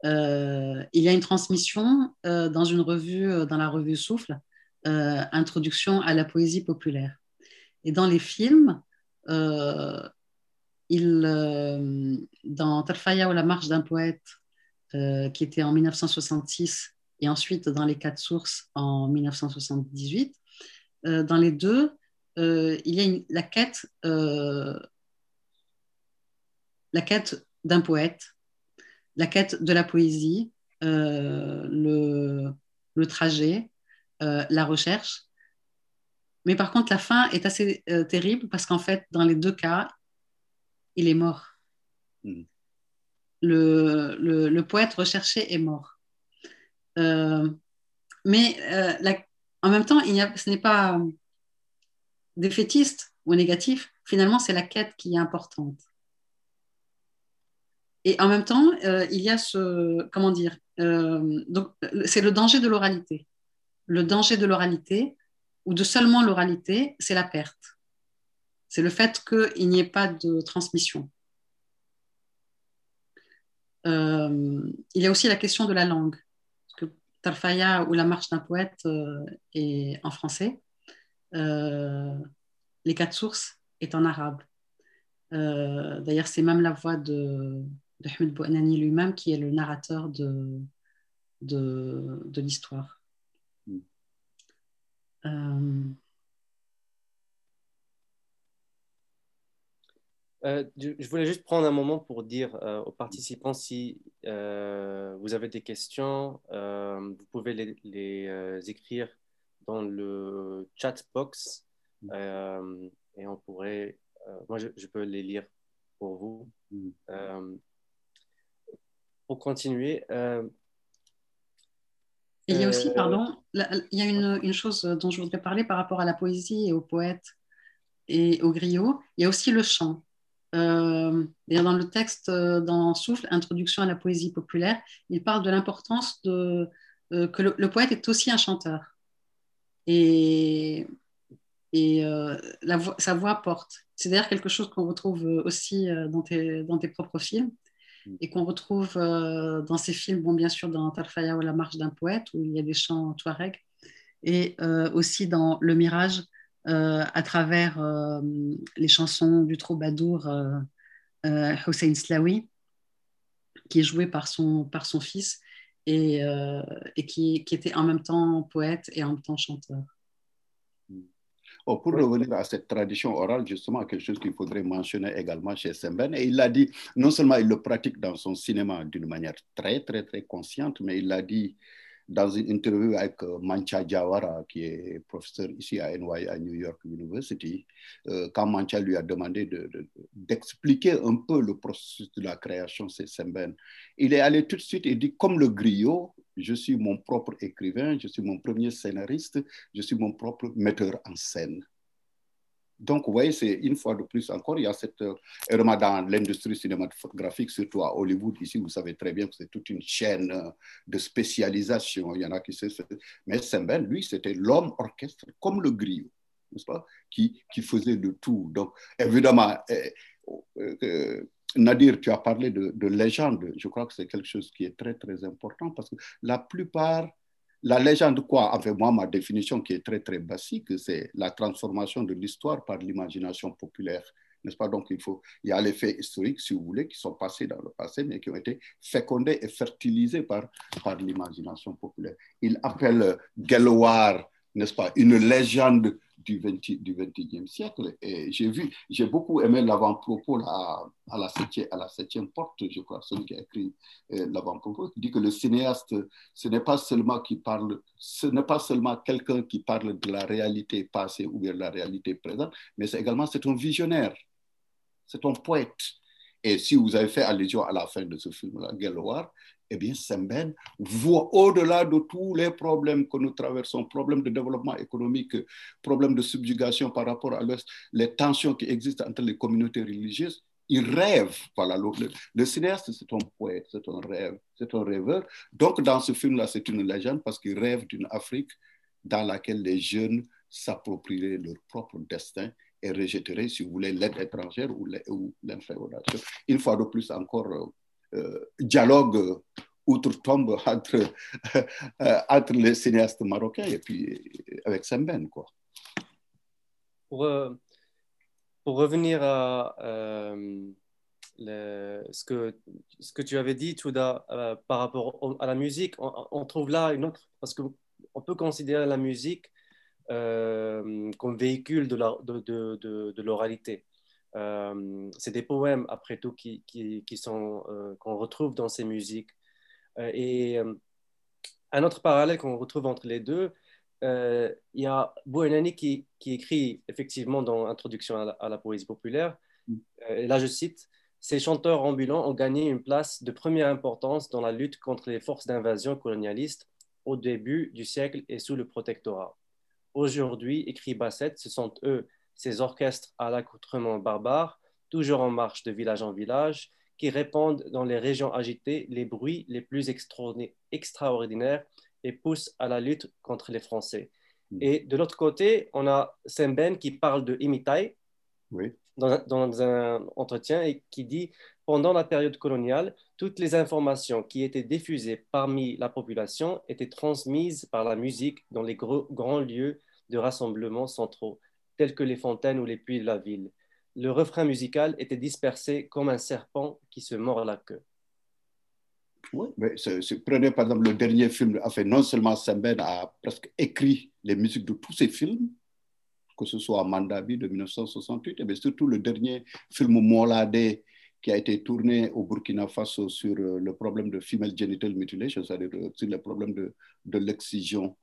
il y a une transmission dans une revue, dans la revue Souffle, Introduction à la poésie populaire. Et dans les films, il, dans Tarfaya ou la marche d'un poète, euh, qui était en 1966 et ensuite dans les quatre sources en 1978. Euh, dans les deux, euh, il y a la quête, quête d'un poète, la quête de la poésie, le, trajet, la recherche. Mais par contre, la fin est assez terrible parce qu'en fait, dans les deux cas, il est mort. Mmh le, poète recherché est mort. Euh, mais euh, en même temps, il a, ce n'est pas défaitiste ou négatif. Finalement, c'est la quête qui est importante. Et en même temps, euh, il y a ce, comment dire, c'est le danger de l'oralité. Le danger de l'oralité ou de seulement l'oralité, c'est la perte. C'est le fait qu'il n'y ait pas de transmission. Euh, il y a aussi la question de la langue. Parce que Tarfaya ou la marche d'un poète euh, est en français. Euh, les quatre sources est en arabe. D'ailleurs, c'est même la voix de, de Ahmed Bouanani lui-même qui est le narrateur de, de, de l'histoire. Mm. Euh, je voulais juste prendre un moment pour dire euh, aux participants si euh, vous avez des questions, vous pouvez les, écrire dans le chat box et on pourrait, moi je, peux les lire pour vous. pour continuer. il y a aussi, pardon, il y a une, une, chose dont je voudrais parler par rapport à la poésie et aux poètes et aux griots. Il y a aussi le chant. Euh, dans le texte, euh, dans Souffle, Introduction à la poésie populaire, il parle de l'importance de, euh, que le, poète est aussi un chanteur. Et, et la sa voix porte. C'est d'ailleurs quelque chose qu'on retrouve aussi dans tes, dans tes propres films mm. et qu'on retrouve dans ces films, bon, bien sûr, dans Tarfaya ou La marche d'un poète, où il y a des chants touareg, et aussi dans Le Mirage, euh, à travers euh, les chansons du troubadour euh, Hossein Slawi, qui est joué par son, par son fils et, et qui, qui, était en même temps poète et en même temps chanteur. Oh, pour revenir à cette tradition orale, justement, quelque chose qu'il faudrait mentionner également chez Semben, et il l'a dit, non seulement il le pratique dans son cinéma d'une manière très, très, très consciente, mais il l'a dit dans une interview avec euh, Mancha Jawara, qui est professeur ici à NY, à New York University, euh, quand Mancha lui a demandé d'expliquer un peu le processus de la création de Semben, il est allé tout de suite et dit, comme le griot, je suis mon propre écrivain, je suis mon premier scénariste, je suis mon propre metteur en scène. Donc, vous voyez, c'est une fois de plus encore, il y a cette, euh, dans l'industrie cinématographique, surtout à Hollywood, ici, vous savez très bien que c'est toute une chaîne euh, de spécialisation. Il y en a qui se. Mais Semben, lui, c'était l'homme orchestre, comme le griot, n'est-ce pas, qui, qui faisait le tout. Donc, évidemment, euh, Nadir, tu as parlé de légende. Je crois que c'est quelque chose qui est très, très important parce que la plupart la légende, quoi Enfin, moi, ma définition qui est très, très basique, c'est la transformation de l'histoire par l'imagination populaire. N'est-ce pas? Donc, il, faut, il y a les faits historiques, si vous voulez, qui sont passés dans le passé, mais qui ont été fécondés et fertilisés par, par l'imagination populaire. Il appelle Gelwar, n'est-ce pas, une légende du, 20, du 21e siècle. Et j'ai vu, j'ai beaucoup aimé l'avant-propos à, la septième, à la septième porte, je crois, celui qui a écrit euh, l'avant-propos, qui dit que le cinéaste, ce n'est pas seulement qui parle, ce n'est pas seulement quelqu'un qui parle de la réalité passée ou de la réalité présente, mais c'est également c'est un visionnaire, c'est un poète. Et si vous avez fait allusion à la fin de ce film-là, Gelwar, eh bien, Semben voit au-delà de tous les problèmes que nous traversons, problèmes de développement économique, problèmes de subjugation par rapport à l'Ouest, les tensions qui existent entre les communautés religieuses. Il rêve. Voilà, le, cinéaste, c'est un poète, c'est un rêve, c'est un rêveur. Donc, dans ce film-là, c'est une légende parce qu'il rêve d'une Afrique dans laquelle les jeunes s'approprieraient leur propre destin et rejetteraient, si vous voulez, l'aide étrangère ou l'inféodation. Une fois de plus encore, euh, dialogue outre-tombe entre, euh, entre les cinéastes marocains et puis avec Semben. Quoi. Pour, euh, pour revenir à ce, que, ce que tu avais dit, Touda, par rapport à la musique, on, trouve là une autre, parce qu'on peut considérer la musique comme véhicule de l'oralité. Euh, c'est des poèmes, après tout, qui, qui, sont, euh, qu'on retrouve dans ces musiques. Euh, et un autre parallèle qu'on retrouve entre les deux, il y a Bouenani qui, qui, écrit effectivement dans Introduction à la, poésie populaire, mm. là je cite, Ces chanteurs ambulants ont gagné une place de première importance dans la lutte contre les forces d'invasion colonialistes au début du siècle et sous le protectorat. Aujourd'hui, écrit Bassett, ce sont eux ces orchestres à l'accoutrement barbare, toujours en marche de village en village, qui répandent dans les régions agitées les bruits les plus extraordinaires et poussent à la lutte contre les Français. Hmm. Et de l'autre côté, on a Semben qui parle de Imitai dans, dans, un entretien et qui dit pendant la période coloniale, toutes les informations qui étaient diffusées parmi la population étaient transmises par la musique dans les grands lieux de rassemblement centraux tels que les fontaines ou les puits de la ville. Le refrain musical était dispersé comme un serpent qui se mord la queue. Oui, mais prenez par exemple le dernier film, enfin, non seulement Semben a presque écrit les musiques de tous ses films, que ce soit Mandabi de 1968, mais surtout le dernier film Molade qui a été tourné au Burkina Faso sur euh, le problème de female genital mutilation, c'est-à-dire euh, sur le problème de, de l'excision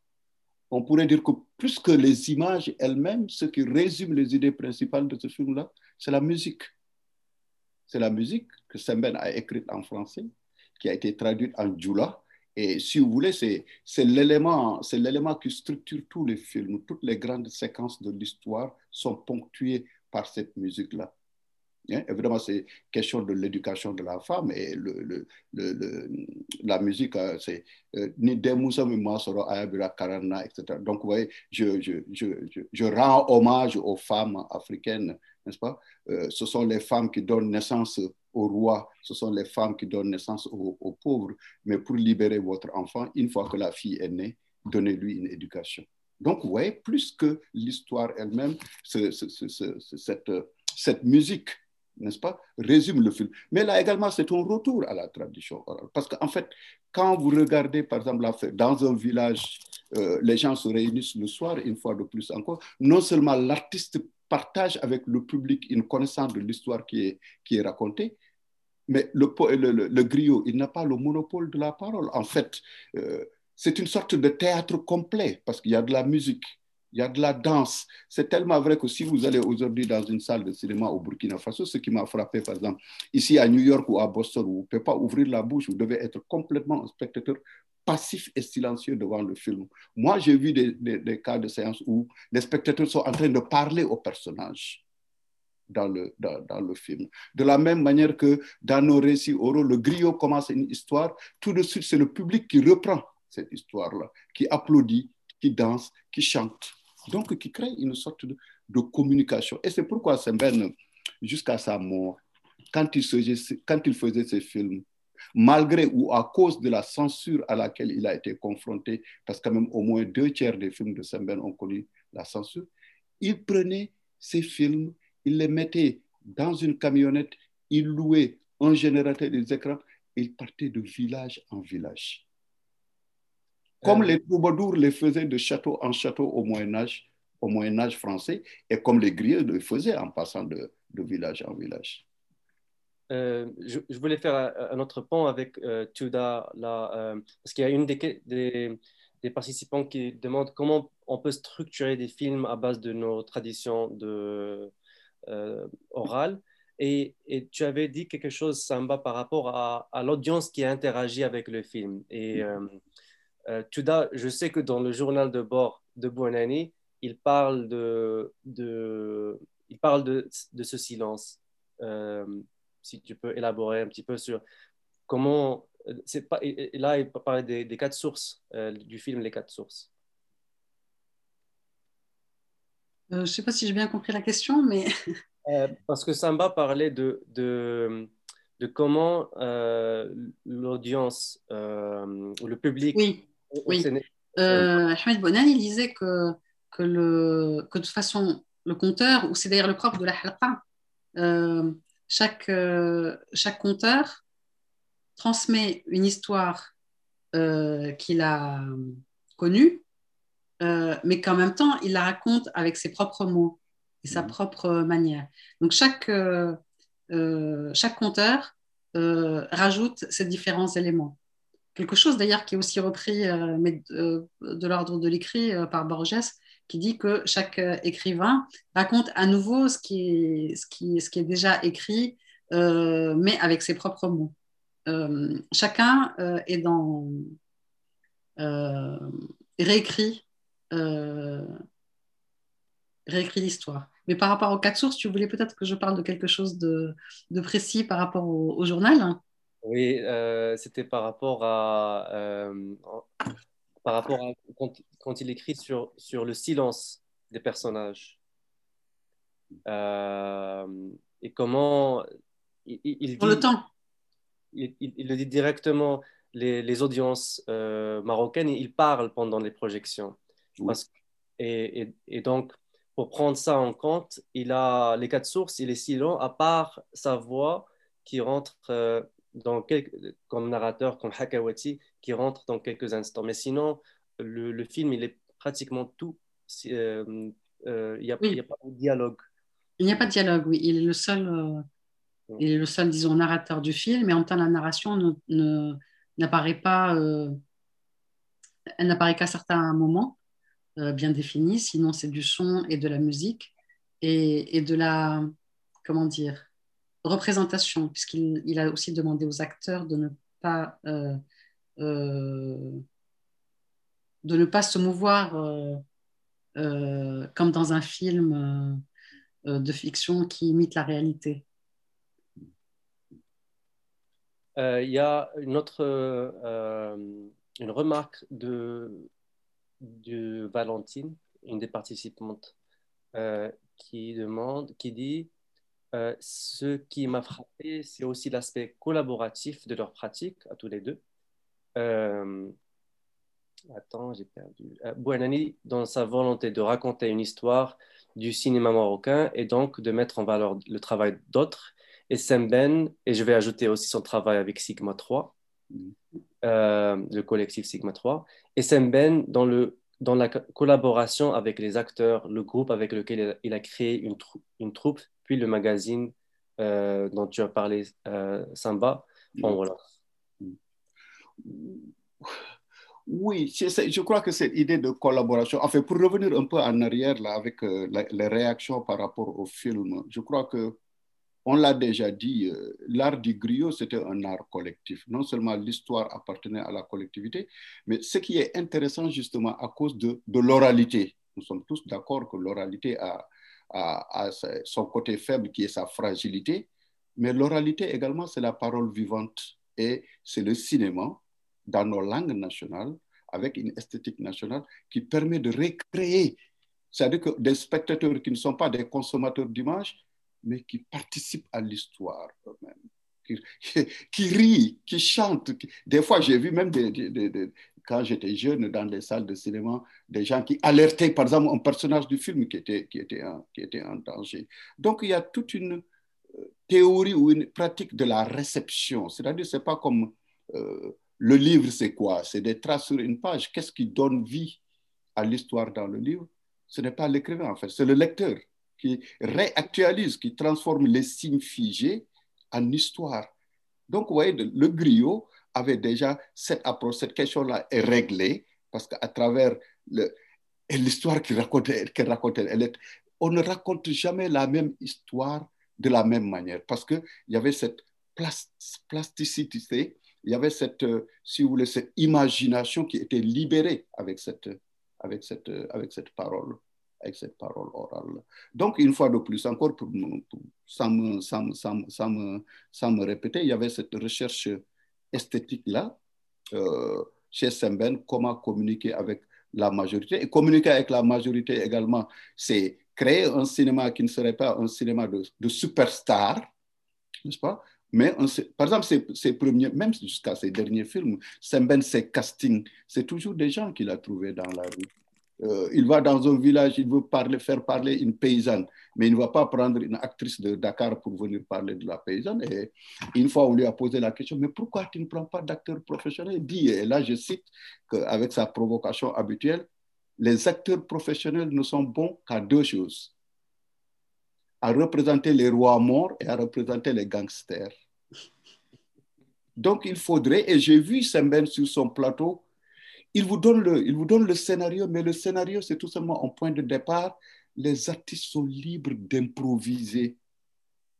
on pourrait dire que plus que les images elles-mêmes, ce qui résume les idées principales de ce film-là, c'est la musique. C'est la musique que Semben a écrite en français, qui a été traduite en djoula. Et si vous voulez, c'est l'élément qui structure tous les films. Toutes les grandes séquences de l'histoire sont ponctuées par cette musique-là. Hein, évidemment, c'est question de l'éducation de la femme et le, le, la musique, euh, c'est euh, ni Karana, etc. Donc, vous voyez, je, je, je, je, rends hommage aux femmes africaines, n'est-ce pas? Euh, Ce sont les femmes qui donnent naissance aux rois, ce sont les femmes qui donnent naissance aux, aux pauvres. Mais pour libérer votre enfant, une fois que la fille est née, donnez-lui une éducation. Donc, vous voyez, plus que l'histoire elle-même, cette, cette musique n'est-ce pas, résume le film. Mais là également, c'est un retour à la tradition orale. Parce qu'en fait, quand vous regardez, par exemple, dans un village euh, les gens se réunissent le soir, une fois de plus encore. Non seulement l'artiste partage avec le public une connaissance de l'histoire qui est, qui est racontée, mais le, le, le, griot, il n'a pas le monopole de la parole. En fait, euh, c'est une sorte de théâtre complet parce qu'il y a de la musique, il y a de la danse. C'est tellement vrai que si vous allez aujourd'hui dans une salle de cinéma au Burkina Faso, ce qui m'a frappé, par exemple, ici à New York ou à Boston, vous ne pouvez pas ouvrir la bouche, vous devez être complètement un spectateur passif et silencieux devant le film. Moi, j'ai vu des, cas de séance où les spectateurs sont en train de parler aux personnages dans le, dans, le film. De la même manière que dans nos récits oraux, le griot commence une histoire, tout de suite, c'est le public qui reprend cette histoire-là, qui applaudit, qui danse, qui chante. Donc, qui crée une sorte de, communication. Et c'est pourquoi Semben, jusqu'à sa mort, quand il, faisait, ses films, malgré ou à cause de la censure à laquelle il a été confronté, parce que même au moins deux tiers des films de Semben ont connu la censure, il prenait ses films, il les mettait dans une camionnette, il louait un générateur des écrans, il partait de village en village. Comme euh. les troubadours les faisaient de château en château au Moyen Âge, au Moyen Âge français, et comme les griots le faisaient en passant de, de village en village. Euh, je, voulais faire un, autre point avec euh, Tuda, là, euh, parce qu'il y a une des, des, participants qui demande comment on peut structurer des films à base de nos traditions de, orales. Et, et, tu avais dit quelque chose, Samba, par rapport à, à l'audience qui a interagi avec le film. Et Tuda, je sais que dans le journal de bord de Buonani, il parle de, de, il parle de, de ce silence si tu peux élaborer un petit peu sur comment. C'est pas, et là, il parler des, des quatre sources euh, du film Les quatre sources. Euh, je ne sais pas si j'ai bien compris la question, mais. Euh, parce que Samba parlait de, de, de comment l'audience le public. Oui, oui. Ahmed Bonan, il disait que, que, le, que de toute façon, le conteur, ou c'est d'ailleurs le propre de la halqa, chaque, euh, chaque conteur transmet une histoire euh, qu'il a connue, euh, mais qu'en même temps, il la raconte avec ses propres mots et sa mmh. propre manière. Donc, chaque, chaque conteur rajoute ces différents éléments. Quelque chose d'ailleurs qui est aussi repris mais, de l'ordre de l'écrit par Borges, qui dit que chaque euh, écrivain raconte à nouveau ce qui est, déjà écrit, euh, mais avec ses propres mots. Euh, chacun est dans réécrit l'histoire. Mais par rapport aux quatre sources, tu voulais peut-être que je parle de quelque chose de, précis par rapport au journal Oui, c'était par rapport à par rapport à quand, il écrit sur, sur le silence des personnages. Euh, et comment il, il Pour le temps. Il, il, le dit directement, les, les audiences euh, marocaines, il parle pendant les projections. et, et, donc, pour prendre ça en compte, il a les quatre sources, il est silent, à part sa voix qui rentre comme narrateur, comme Hakawati, qui rentre dans quelques instants. Mais sinon, le, le film, il est pratiquement tout. Euh, euh, il n'y a, a, pas de dialogue. Il n'y a pas de dialogue, oui. Il est le seul, euh, il est le seul disons, narrateur du film, mais en même temps, la narration n'apparaît pas, elle n'apparaît qu'à certains moments bien définis. Sinon, c'est du son et de la musique et, et de la, comment dire, représentation, puisqu'il il a aussi demandé aux acteurs de ne pas de ne pas se mouvoir euh, euh, comme dans un film euh, de fiction qui imite la réalité. Il y a une autre une remarque de, de Valentine, une des participantes, qui demande, qui dit ce qui m'a frappé, c'est aussi l'aspect collaboratif de leur pratique à tous les deux. Attends, j'ai perdu. Euh, Bouanani, dans sa volonté de raconter une histoire du cinéma marocain et donc de mettre en valeur le travail d'autres, et Semben, et je vais ajouter aussi son travail avec Sigma 3, le collectif Sigma 3, et Semben dans, le, dans la collaboration avec les acteurs, le groupe avec lequel il a créé une, une troupe, puis le magazine dont tu as parlé, Samba. Bon, voilà. Oui, je crois que cette idée de collaboration, en fait, pour revenir un peu en arrière là, avec euh, les réactions par rapport au film, je crois que on l'a déjà dit, euh, l'art du griot, c'était un art collectif. Non seulement l'histoire appartenait à la collectivité, mais ce qui est intéressant justement à cause de, de l'oralité. Nous sommes tous d'accord que l'oralité a, a, son côté faible qui est sa fragilité, mais l'oralité également, c'est la parole vivante et c'est le cinéma dans nos langues nationales, avec une esthétique nationale qui permet de recréer, c'est-à-dire que des spectateurs qui ne sont pas des consommateurs d'images, mais qui participent à l'histoire eux-mêmes, qui, qui, rient, qui chantent. Des fois, j'ai vu même des, quand j'étais jeune dans des salles de cinéma, des gens qui alertaient, par exemple, un personnage du film qui était, en danger. Donc, il y a toute une euh, théorie ou une pratique de la réception. C'est-à-dire, ce n'est pas comme euh, le livre, c'est quoi? C'est des traces sur une page. Qu'est-ce qui donne vie à l'histoire dans le livre? Ce n'est pas l'écrivain, en fait, c'est le lecteur qui réactualise, qui transforme les signes figés en histoire. Donc, vous voyez, le griot avait déjà cette approche, cette question-là est réglée, parce qu'à travers l'histoire qu'il racontait, elle on ne raconte jamais la même histoire de la même manière, parce qu'il y avait cette plasticité il y avait cette, si vous voulez, cette imagination qui était libérée avec cette, avec cette, avec cette parole avec cette parole orale. Donc, une fois de plus, encore sans, me, sans, sans, sans, me, répéter, il y avait cette recherche esthétique-là euh, chez Semben, comment communiquer avec la majorité. Et communiquer avec la majorité également, c'est créer un cinéma qui ne serait pas un cinéma de, de superstar, n'est-ce pas? Mais par exemple, ses, premiers, même jusqu'à ses derniers films, Semben, ses castings, c'est toujours des gens qu'il a trouvés dans la rue. Euh, il va dans un village, il veut faire parler une paysanne, mais il ne va pas prendre une actrice de Dakar pour venir parler de la paysanne. Et une fois, on lui a posé la question, mais pourquoi tu ne prends pas d'acteur professionnel Il dit, et là je cite, qu'avec sa provocation habituelle, les acteurs professionnels ne sont bons qu'à deux choses, à représenter les rois morts et à représenter les gangsters. Donc, il faudrait, et j'ai vu Semben sur son plateau, il vous, donne le, il vous donne le scénario, mais le scénario, c'est tout simplement un point de départ. Les artistes sont libres d'improviser.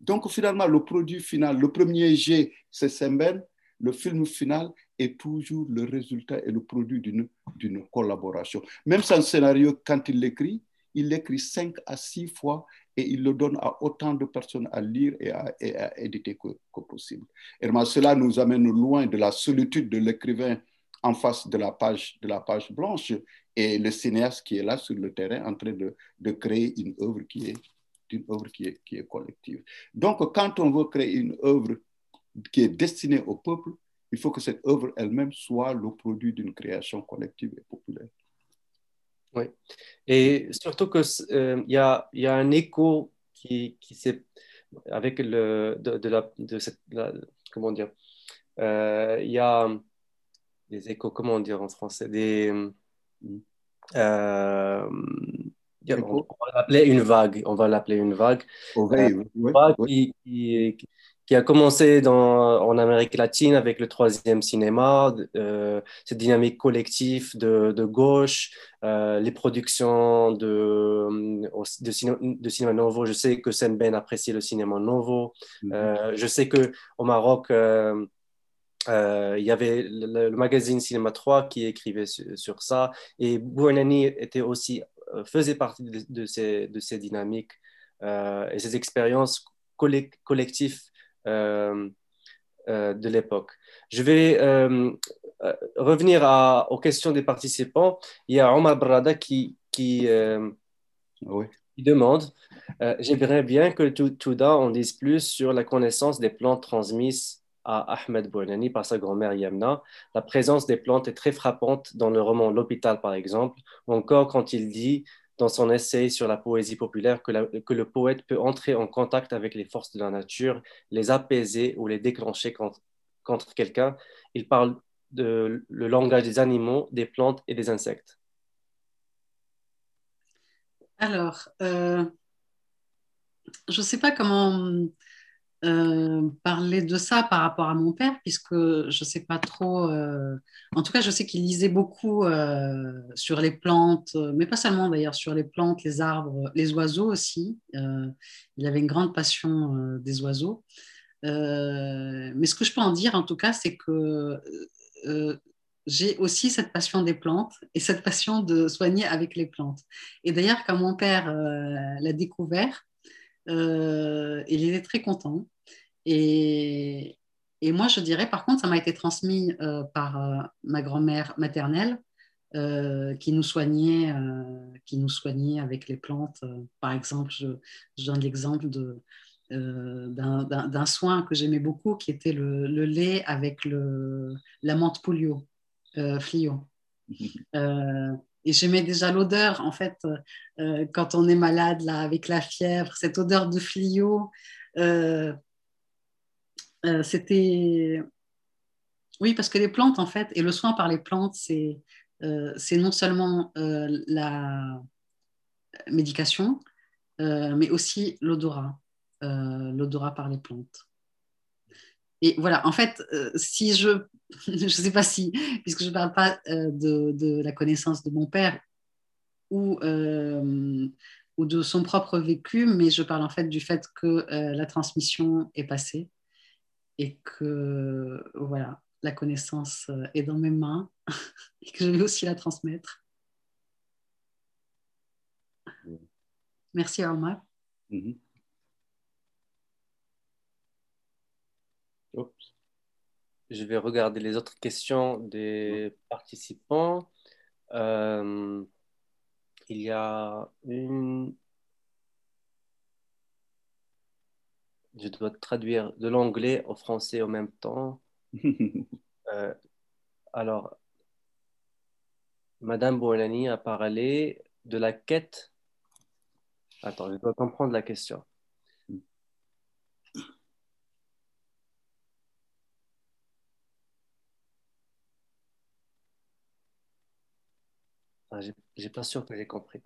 Donc, finalement, le produit final, le premier jet, c'est Semben. Le film final est toujours le résultat et le produit d'une collaboration. Même sans scénario, quand il l'écrit, il l'écrit cinq à six fois et il le donne à autant de personnes à lire et à, éditer que, possible. Et cela nous amène loin de la solitude de l'écrivain en face de la page, de la page blanche et le cinéaste qui est là sur le terrain en train de, de créer une œuvre qui est une œuvre qui est, qui est collective. Donc, quand on veut créer une œuvre qui est destinée au peuple, il faut que cette œuvre elle-même soit le produit d'une création collective et populaire. Oui. Et surtout qu'il euh, y, a, y, a, un écho qui, qui s'est. avec le. de, la, de cette. comment dire euh, Il y a des échos, comment dire en français Des. Euh, on va l'appeler une vague. On va l'appeler une vague. une vague qui, qui, qui a commencé dans, en Amérique latine avec le troisième cinéma, euh, cette dynamique collective de, de gauche, euh, les productions de, de, cinéma, de, cinéma nouveau. Je sais que Ben apprécie le cinéma nouveau. Euh, je sais qu'au Maroc, euh, euh, il y avait le, magazine Cinéma 3 qui écrivait sur, ça. Et Bouanani était aussi, euh, faisait partie de, de, ces, de ces dynamiques et ces expériences collectives euh, euh, de l'époque. Je vais euh, revenir à, aux questions des participants. Il y a Omar Brada qui, qui, oui. qui demande J'aimerais bien que Touda en dise plus sur la connaissance des plantes transmises à Ahmed Bouanani par sa grand-mère Yamna. La présence des plantes est très frappante dans le roman L'hôpital, par exemple, ou encore quand il dit dans son essai sur la poésie populaire que, le poète peut entrer en contact avec les forces de la nature, les apaiser ou les déclencher contre, contre quelqu'un. Il parle de, le langage des animaux, des plantes et des insectes Alors, euh, je ne sais pas comment euh, parler de ça par rapport à mon père, puisque je ne sais pas trop. Euh, en tout cas, je sais qu'il lisait beaucoup sur les plantes, mais pas seulement d'ailleurs, sur les plantes, les arbres, les oiseaux aussi. il avait une grande passion des oiseaux. mais ce que je peux en dire, en tout cas, c'est que j'ai aussi cette passion des plantes et cette passion de soigner avec les plantes. Et d'ailleurs, quand mon père l'a découvert, euh, il était très content. Et, et, moi, je dirais, par contre, ça m'a été transmis euh, par euh, ma grand-mère maternelle qui, nous soignait, qui nous soignait avec les plantes. par exemple, je, donne l'exemple d'un soin que j'aimais beaucoup qui était le, le, lait avec le, la menthe polio, flio. Et j'aimais déjà l'odeur, en fait, euh, quand on est malade, là, avec la fièvre, cette odeur de flio. Euh, euh, c'était. Oui, parce que les plantes, en fait, et le soin par les plantes, c'est c'est non seulement la médication, mais aussi l'odorat, l'odorat par les plantes. Et voilà, en fait, euh, si je, je ne sais pas si, puisque je ne parle pas euh, de, de, la connaissance de mon père ou, euh, ou de son propre vécu, mais je parle en fait du fait que la transmission est passée et que, voilà, la connaissance est dans mes mains et que je vais aussi la transmettre. Merci, Omar. Mm-hmm. Je vais regarder les autres questions des participants. Euh, il y a une. Je dois traduire de l'anglais au français en même temps. Euh, alors, Madame Boulani a parlé de la quête. Attends, je dois comprendre la question. Ah, j'ai pas sûr que j'ai compris.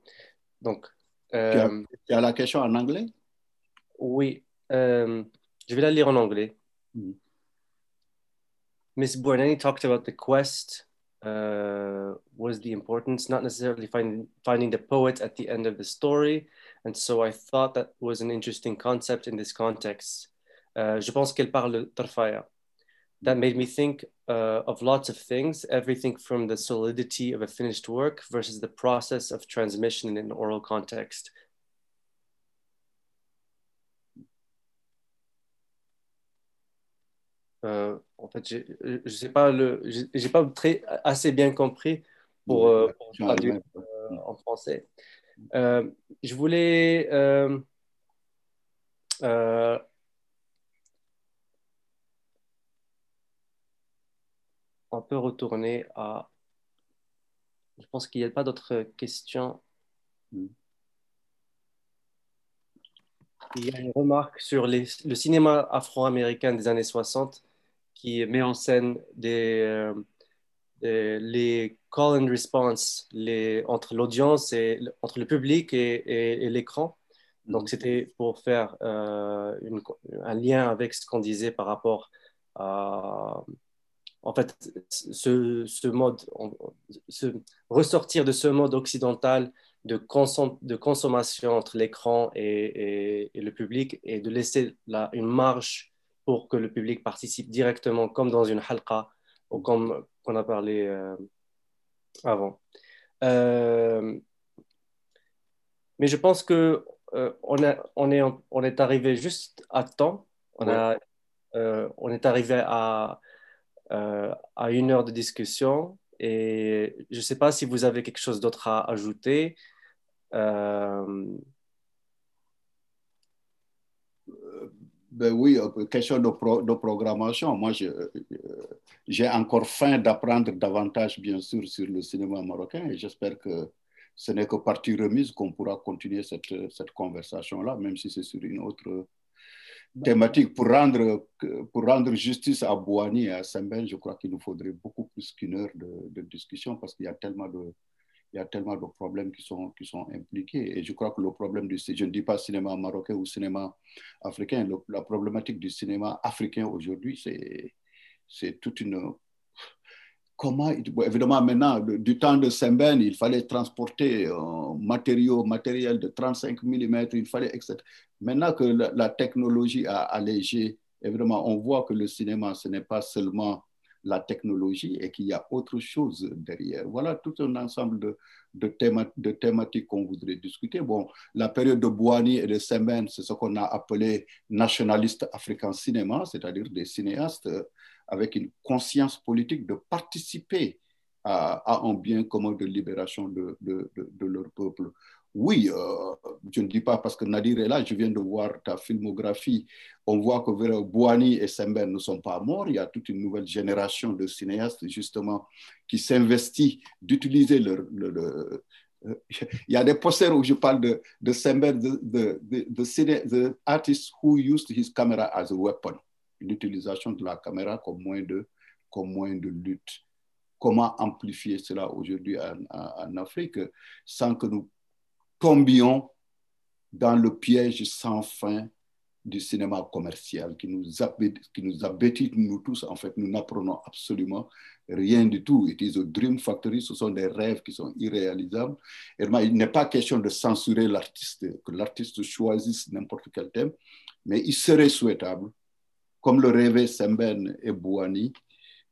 Donc, euh, tu, as, la question en anglais? Oui, euh, je vais la lire en anglais. Mm. Miss Bornani talked about the quest uh, was the importance, not necessarily finding finding the poet at the end of the story. And so I thought that was an interesting concept in this context. Uh, je pense qu'elle parle Tarfaya that made me think uh, of lots of things, everything from the solidity of a finished work versus the process of transmission in an oral context. Euh, en fait, je sais pas le, j'ai pas très assez bien compris pour, euh, pour traduire euh, en français. Euh, je voulais euh, euh, on peut retourner à... Je pense qu'il n'y a pas d'autres questions. Il y a une remarque sur le cinéma afro-américain des années 60 qui met en scène euh, les call and response entre l'audience et entre le public et, l'écran. Donc, c'était pour faire euh, un lien avec ce qu'on disait par rapport à, en fait, ce, mode, ressortir de ce mode occidental de, consommation entre l'écran et, le public et de laisser une marge pour que le public participe directement, comme dans une halqa ou comme on a parlé euh, avant. Euh, mais je pense que euh, on, est, arrivé juste à temps. On, on est arrivé à, à une heure de discussion. Et je ne sais pas si vous avez quelque chose d'autre à ajouter. Euh, ben oui, euh, question de, de programmation. Moi, j'ai encore faim d'apprendre davantage, bien sûr, sur le cinéma marocain et j'espère que ce n'est que partie remise qu'on pourra continuer cette, cette conversation-là, même si c'est sur une autre, thématique. Pour rendre, pour rendre justice à Boani et à Semben, je crois qu'il nous faudrait beaucoup plus qu'une heure de, discussion parce qu'il y a tellement de, il y a tellement de problèmes qui sont, qui sont impliqués. Et je crois que le problème du je ne dis pas cinéma marocain ou cinéma africain, la problématique du cinéma africain aujourd'hui, c'est, c'est toute une comment, évidemment maintenant, du temps de Semben, il fallait transporter un matériau, matériel de 35 mm, il fallait, etc. Maintenant que la, technologie a allégé, évidemment, on voit que le cinéma, ce n'est pas seulement la technologie et qu'il y a autre chose derrière. Voilà tout un ensemble de, de, de thématiques qu'on voudrait discuter. Bon, la période de Boani et de Semben, c'est ce qu'on a appelé nationaliste africain cinéma, c'est-à-dire des cinéastes avec une conscience politique de participer à, un bien commun de libération de, de, de, leur peuple. Oui, euh, je ne dis pas parce que Nadir est là, je viens de voir ta filmographie. On voit que Bouani et Semben ne sont pas morts. Il y a toute une nouvelle génération de cinéastes, justement, qui s'investit d'utiliser leur, euh, il y a des posters où je parle de, de Semben, de, de, de, artist who used his camera as a weapon l'utilisation de la caméra comme moyen de, comme moyen de lutte. Comment amplifier cela aujourd'hui en, Afrique sans que nous tombions dans le piège sans fin du cinéma commercial qui nous, qui nous abétite, nous tous, en fait, nous n'apprenons absolument rien du tout. It is a dream factory, ce sont des rêves qui sont irréalisables. Il n'est pas question de censurer l'artiste, que l'artiste choisisse n'importe quel thème, mais il serait souhaitable comme le rêvaient Semben et Bouani,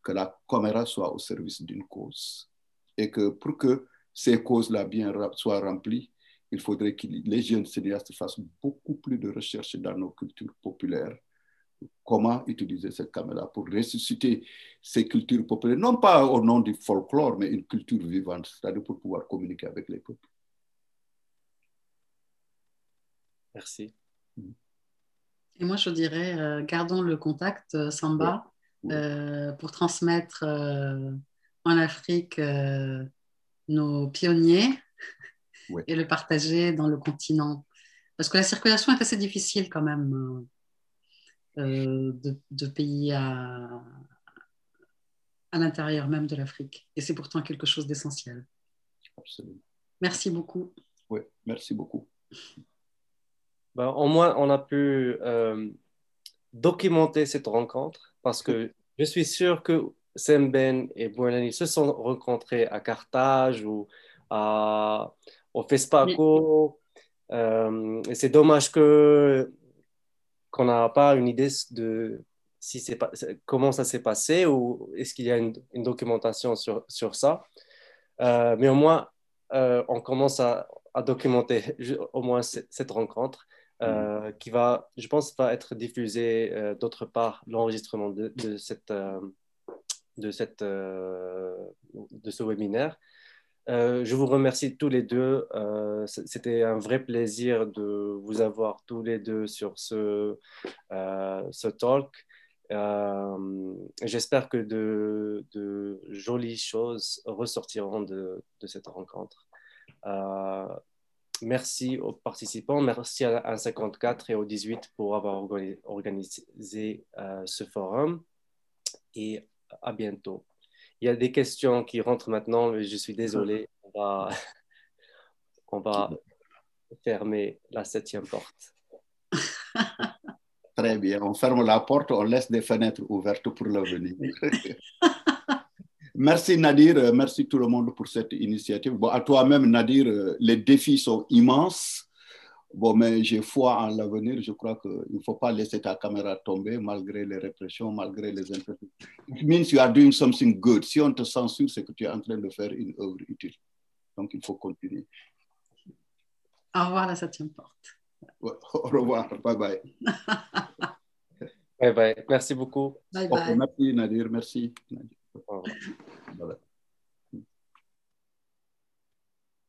que la caméra soit au service d'une cause. Et que pour que ces causes-là soient remplies, il faudrait que les jeunes cinéastes fassent beaucoup plus de recherches dans nos cultures populaires. Comment utiliser cette caméra pour ressusciter ces cultures populaires, non pas au nom du folklore, mais une culture vivante, c'est-à-dire pour pouvoir communiquer avec les peuples. Merci. Et moi, je dirais, euh, gardons le contact euh, Samba euh, pour transmettre en Afrique nos pionniers et le partager dans le continent. Parce que la circulation est assez difficile quand même de, pays à, à l'intérieur même de l'Afrique. Et c'est pourtant quelque chose d'essentiel. Absolument. Merci beaucoup. Oui, merci beaucoup. Ben, au moins, on a pu euh, documenter cette rencontre parce que je suis sûr que Semben et Bouanani se sont rencontrés à Carthage ou à, au Fespaco. Euh, c'est dommage que qu'on n'a pas une idée de si c'est pas, comment ça s'est passé ou est-ce qu'il y a une, documentation sur, sur ça. Euh, mais au moins, on commence à, à documenter au moins cette rencontre. Euh, qui va, je pense, va être diffusé euh, d'autre part, l'enregistrement de, de, cette, euh, de, cette, de ce webinaire. Je vous remercie tous les deux. C'était un vrai plaisir de vous avoir tous les deux sur ce, ce talk. J'espère que de, jolies choses ressortiront de, de cette rencontre. Merci aux participants, merci à 54 et au 18 pour avoir organisé euh, ce forum et à bientôt. Il y a des questions qui rentrent maintenant, mais je suis désolé, on va, on va fermer la septième porte. Très bien, on ferme la porte, on laisse des fenêtres ouvertes pour l'avenir. Merci Nadir, merci tout le monde pour cette initiative. Bon, à toi-même Nadir, les défis sont immenses. Bon, mais j'ai foi en l'avenir. Je crois qu'il ne faut pas laisser ta caméra tomber malgré les répressions, malgré les interdictions. It means you are doing something good. Si on te censure, c'est que tu es en train de faire une œuvre utile. Donc, il faut continuer. Au revoir, la septième porte. Au revoir. Bye bye. bye bye. Merci beaucoup. Bye bye. merci Nadir. Merci. Nadir. Oh.